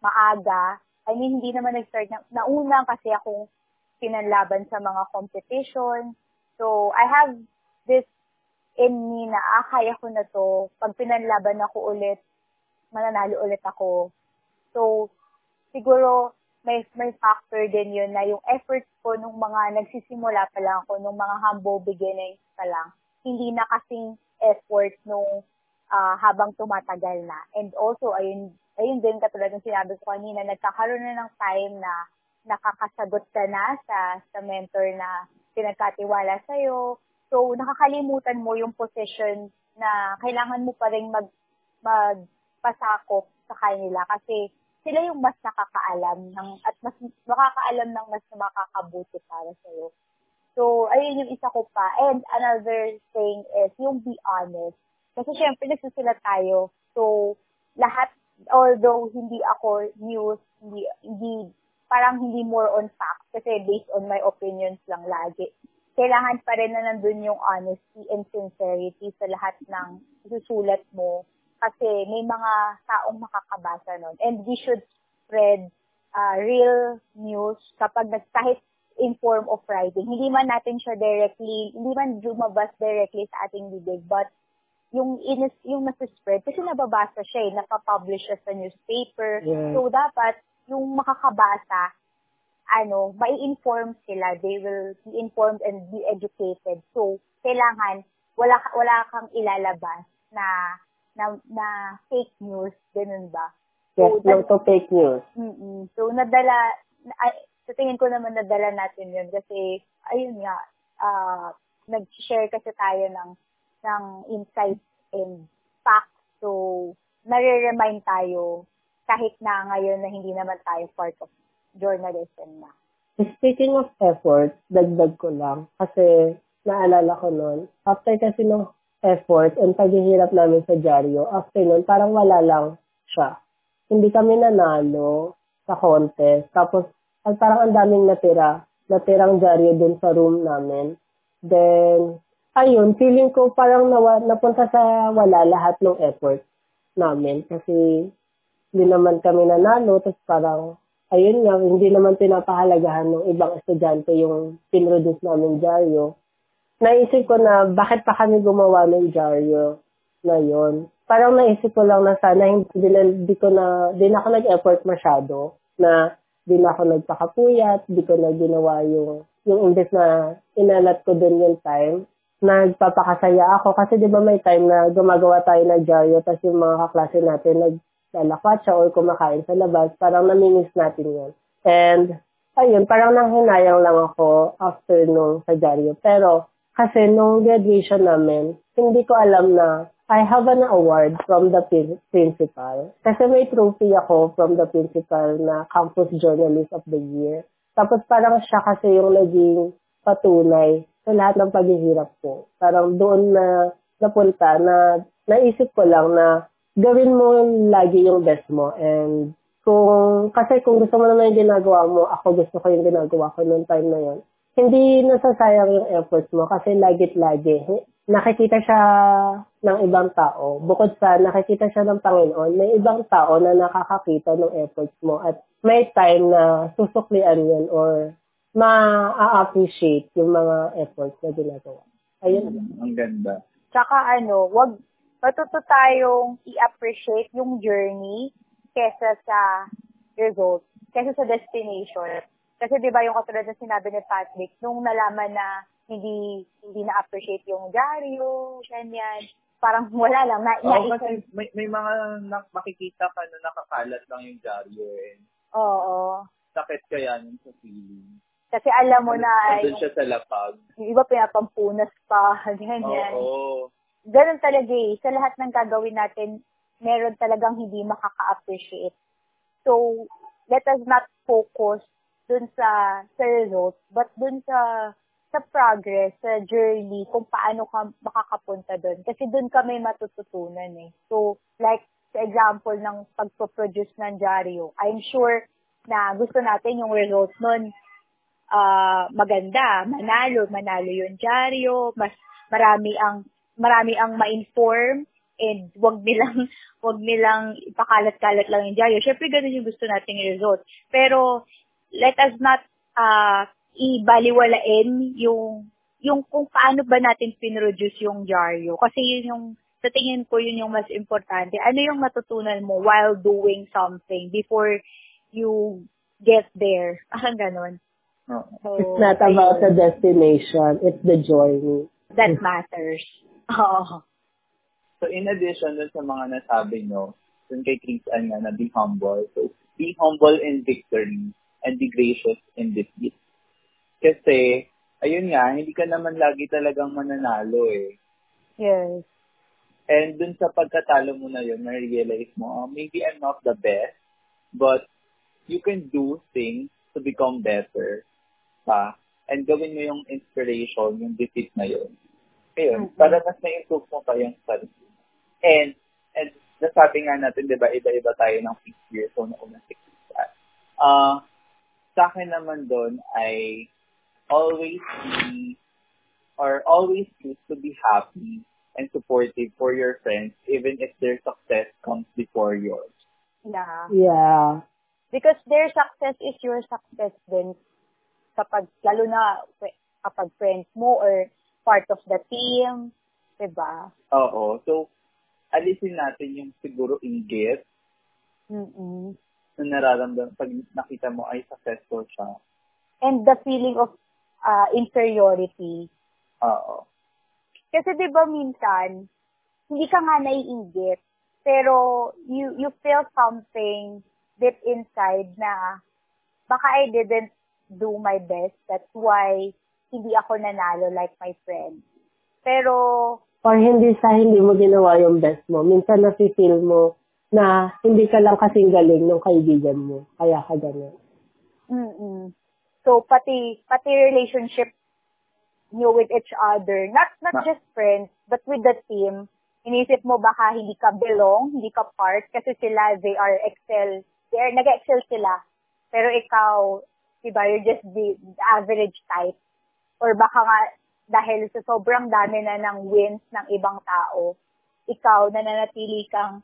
maaga, I mean, hindi naman nag-start na, nauna kasi akong pinanlaban sa mga competition. So, I have this in me na, ah, kaya ko na to. Pag pinanlaban ako ulit, mananalo ulit ako. So, siguro, may, may factor din yun na yung efforts ko nung mga nagsisimula pa lang ako, nung mga humble beginnings pa lang, hindi na kasing effort nung uh, habang tumatagal na. And also, ayun, ayun din katulad ng sinabi ko kanina, nagkakaroon na ng time na nakakasagot ka na sa, sa mentor na pinagkatiwala sa'yo. So, nakakalimutan mo yung position na kailangan mo pa rin mag, magpasakop sa kanila kasi sila yung mas nakakaalam ng, at mas makakaalam ng mas makakabuti para sa'yo. So, ayun yung isa ko pa. And another thing is yung be honest. Kasi syempre, nagsusulat tayo. So, lahat, although hindi ako news, hindi, hindi, parang hindi more on facts kasi based on my opinions lang lagi. Kailangan pa rin na nandun yung honesty and sincerity sa lahat ng susulat mo kasi may mga taong makakabasa nun. And we should spread uh, real news kapag kahit in form of writing. Hindi man natin siya directly, hindi man lumabas directly sa ating bibig, but yung inis, yung nasa-spread, kasi nababasa siya eh, napapublish siya sa newspaper. Yeah. So, dapat, yung makakabasa, ano, mai-inform sila. They will be informed and be educated. So, kailangan, wala, wala kang ilalabas na, na, na fake news, ganun ba? Yes, no to fake news. Mm-mm. So, nadala, ay, sa tingin ko naman nadala natin yun kasi, ayun nga, uh, nag-share kasi tayo ng, ng insights and facts. So, nare-remind tayo kahit na ngayon na hindi naman tayo part of journalism na. Speaking of effort, dagdag ko lang kasi naalala ko noon, after kasi ng effort and paghihirap namin sa dyaryo, after noon, parang wala lang siya. Hindi kami nanalo sa contest. Tapos, ang parang ang daming natira, natirang dyaryo dun sa room namin. Then, ayun, feeling ko parang nawa, napunta sa wala lahat ng effort namin kasi hindi naman kami nanalo. Tapos parang, ayun nga, hindi naman pinapahalagahan ng ibang estudyante yung pinroduce namin dyaryo. Naisip ko na bakit pa kami gumawa ng dyaryo na yon. Parang naisip ko lang na sana hindi, di ko na, di na ako nag-effort masyado na di na ako nagpakapuyat, di ko na ginawa yung, yung imbes na inalat ko din yung time, nagpapakasaya ako kasi di ba may time na gumagawa tayo ng dyaryo tapos yung mga kaklase natin naglalakwatsa or kumakain sa labas, parang namimiss natin yun. And, ayun, parang nanghinayang lang ako after nung sa dyaryo. Pero, kasi nung graduation namin, hindi ko alam na I have an award from the principal. Kasi may trophy ako from the principal na Campus Journalist of the Year. Tapos parang siya kasi yung naging patunay sa lahat ng paghihirap ko. Parang doon na napunta na naisip ko lang na gawin mo lagi yung best mo. And kung, kasi kung gusto mo naman yung ginagawa mo, ako gusto ko yung ginagawa ko noong time na yun, hindi nasasayang yung efforts mo kasi lagit-lagi nakikita siya ng ibang tao. Bukod sa nakikita siya ng Panginoon, may ibang tao na nakakakita ng efforts mo at may time na susuklian yun or ma-appreciate yung mga efforts na ginagawa. Ayun. Mm, ang ganda. Tsaka ano, wag matuto tayong i-appreciate yung journey kesa sa result, kesa sa destination. Kasi 'di ba yung katulad na sinabi ni Patrick, nung nalaman na hindi hindi na-appreciate yung dyaryo, ganyan. Parang wala lang. Na, na, kasi may, may mga na, makikita ka na nakakalat lang yung dyaryo eh. Oo. Sakit kaya nun sa feeling. Kasi alam mo na ay... Doon siya sa lapag. Yung iba pinapampunas pa, ganyan. Oo. Ganun talaga eh. Sa lahat ng gagawin natin, meron talagang hindi makaka-appreciate. So, let us not focus dun sa, sa results, but dun sa sa progress, sa journey, kung paano ka makakapunta doon. Kasi doon kami matututunan eh. So, like, sa example ng pagpo-produce ng dyaryo, I'm sure na gusto natin yung results nun uh, maganda, manalo, manalo yung dyaryo, mas marami ang marami ang ma-inform and wag nilang wag nilang ipakalat-kalat lang yung dyaryo. Syempre ganun yung gusto nating result. Pero let us not uh, ibaliwalain yung yung kung paano ba natin pinroduce yung dyaryo. Kasi yun yung, sa tingin ko, yun yung mas importante. Ano yung matutunan mo while doing something before you get there? Parang ganon. So, it's not about the destination, it's the journey. That matters. Oo. So, in addition dun sa mga nasabi nyo, dun kay Chris Ann nga na be humble. So, be humble in victory and be gracious in defeat. Kasi, ayun nga, hindi ka naman lagi talagang mananalo eh. Yes. And dun sa pagkatalo mo na yun, na-realize mo, oh, maybe I'm not the best, but you can do things to become better pa. and gawin mo yung inspiration, yung defeat na yun. Ayun, Mhm. para mas na-improve mo pa yung sarili. And, and nasabi nga natin, di ba, iba-iba tayo ng fifth year, so nauna six years. Ah, sa akin naman doon ay always be or always choose to be happy and supportive for your friends even if their success comes before yours. Yeah. Yeah. Because their success is your success din kapag, lalo na kapag friends mo or part of the team, diba? Oo. So, alisin natin yung siguro inggit Mm-mm. na nararamdaman pag nakita mo ay successful siya. And the feeling of uh, inferiority. Oo. Kasi 'di ba minsan hindi ka nga naiinggit pero you you feel something deep inside na baka I didn't do my best that's why hindi ako nanalo like my friend. Pero Or hindi sa hindi mo ginawa yung best mo. Minsan nafe-feel mo na hindi ka lang kasing galing ng kaibigan mo. Kaya ka ganun. mm So pati pati relationship nyo with each other, not not just friends, but with the team. Inisip mo baka hindi ka belong, hindi ka part kasi sila they are excel, they are nag-excel sila. Pero ikaw, diba, you're just the, the average type. Or baka nga dahil sa sobrang dami na ng wins ng ibang tao, ikaw nananatili kang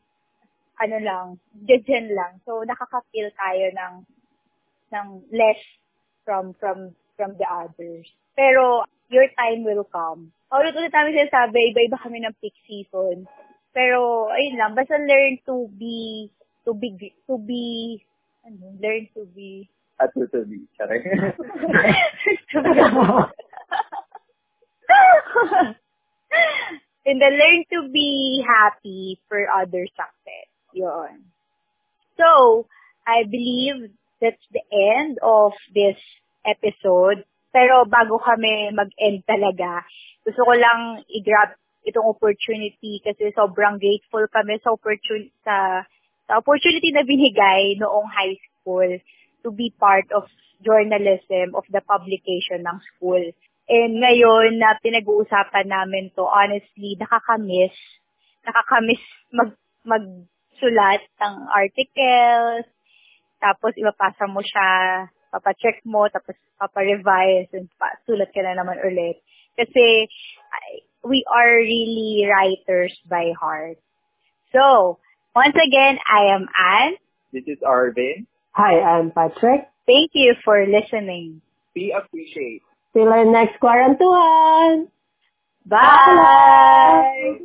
ano lang, dyan lang. So nakaka-feel tayo ng ng less from from from the others. Pero your time will come. Ulit-ulit namin sinasabi, iba-iba kami ng peak season. Pero ayun lang, basta learn to be to be to be ano, learn to be To be And then learn to be happy for other success. Yun. So, I believe that's the end of this episode. Pero bago kami mag-end talaga, gusto ko lang i-grab itong opportunity kasi sobrang grateful kami sa opportunity sa, sa opportunity na binigay noong high school to be part of journalism of the publication ng school. And ngayon na pinag-uusapan namin to, honestly, nakakamiss. Nakakamiss mag, magsulat ng articles, tapos ipapasa mo siya, papacheck mo, tapos paparevise, and pa, sulat ka na naman ulit. Kasi we are really writers by heart. So, once again, I am Anne. this is Arvin. Hi, I'm Patrick. Thank you for listening. We appreciate Till our next quarantine. Bye!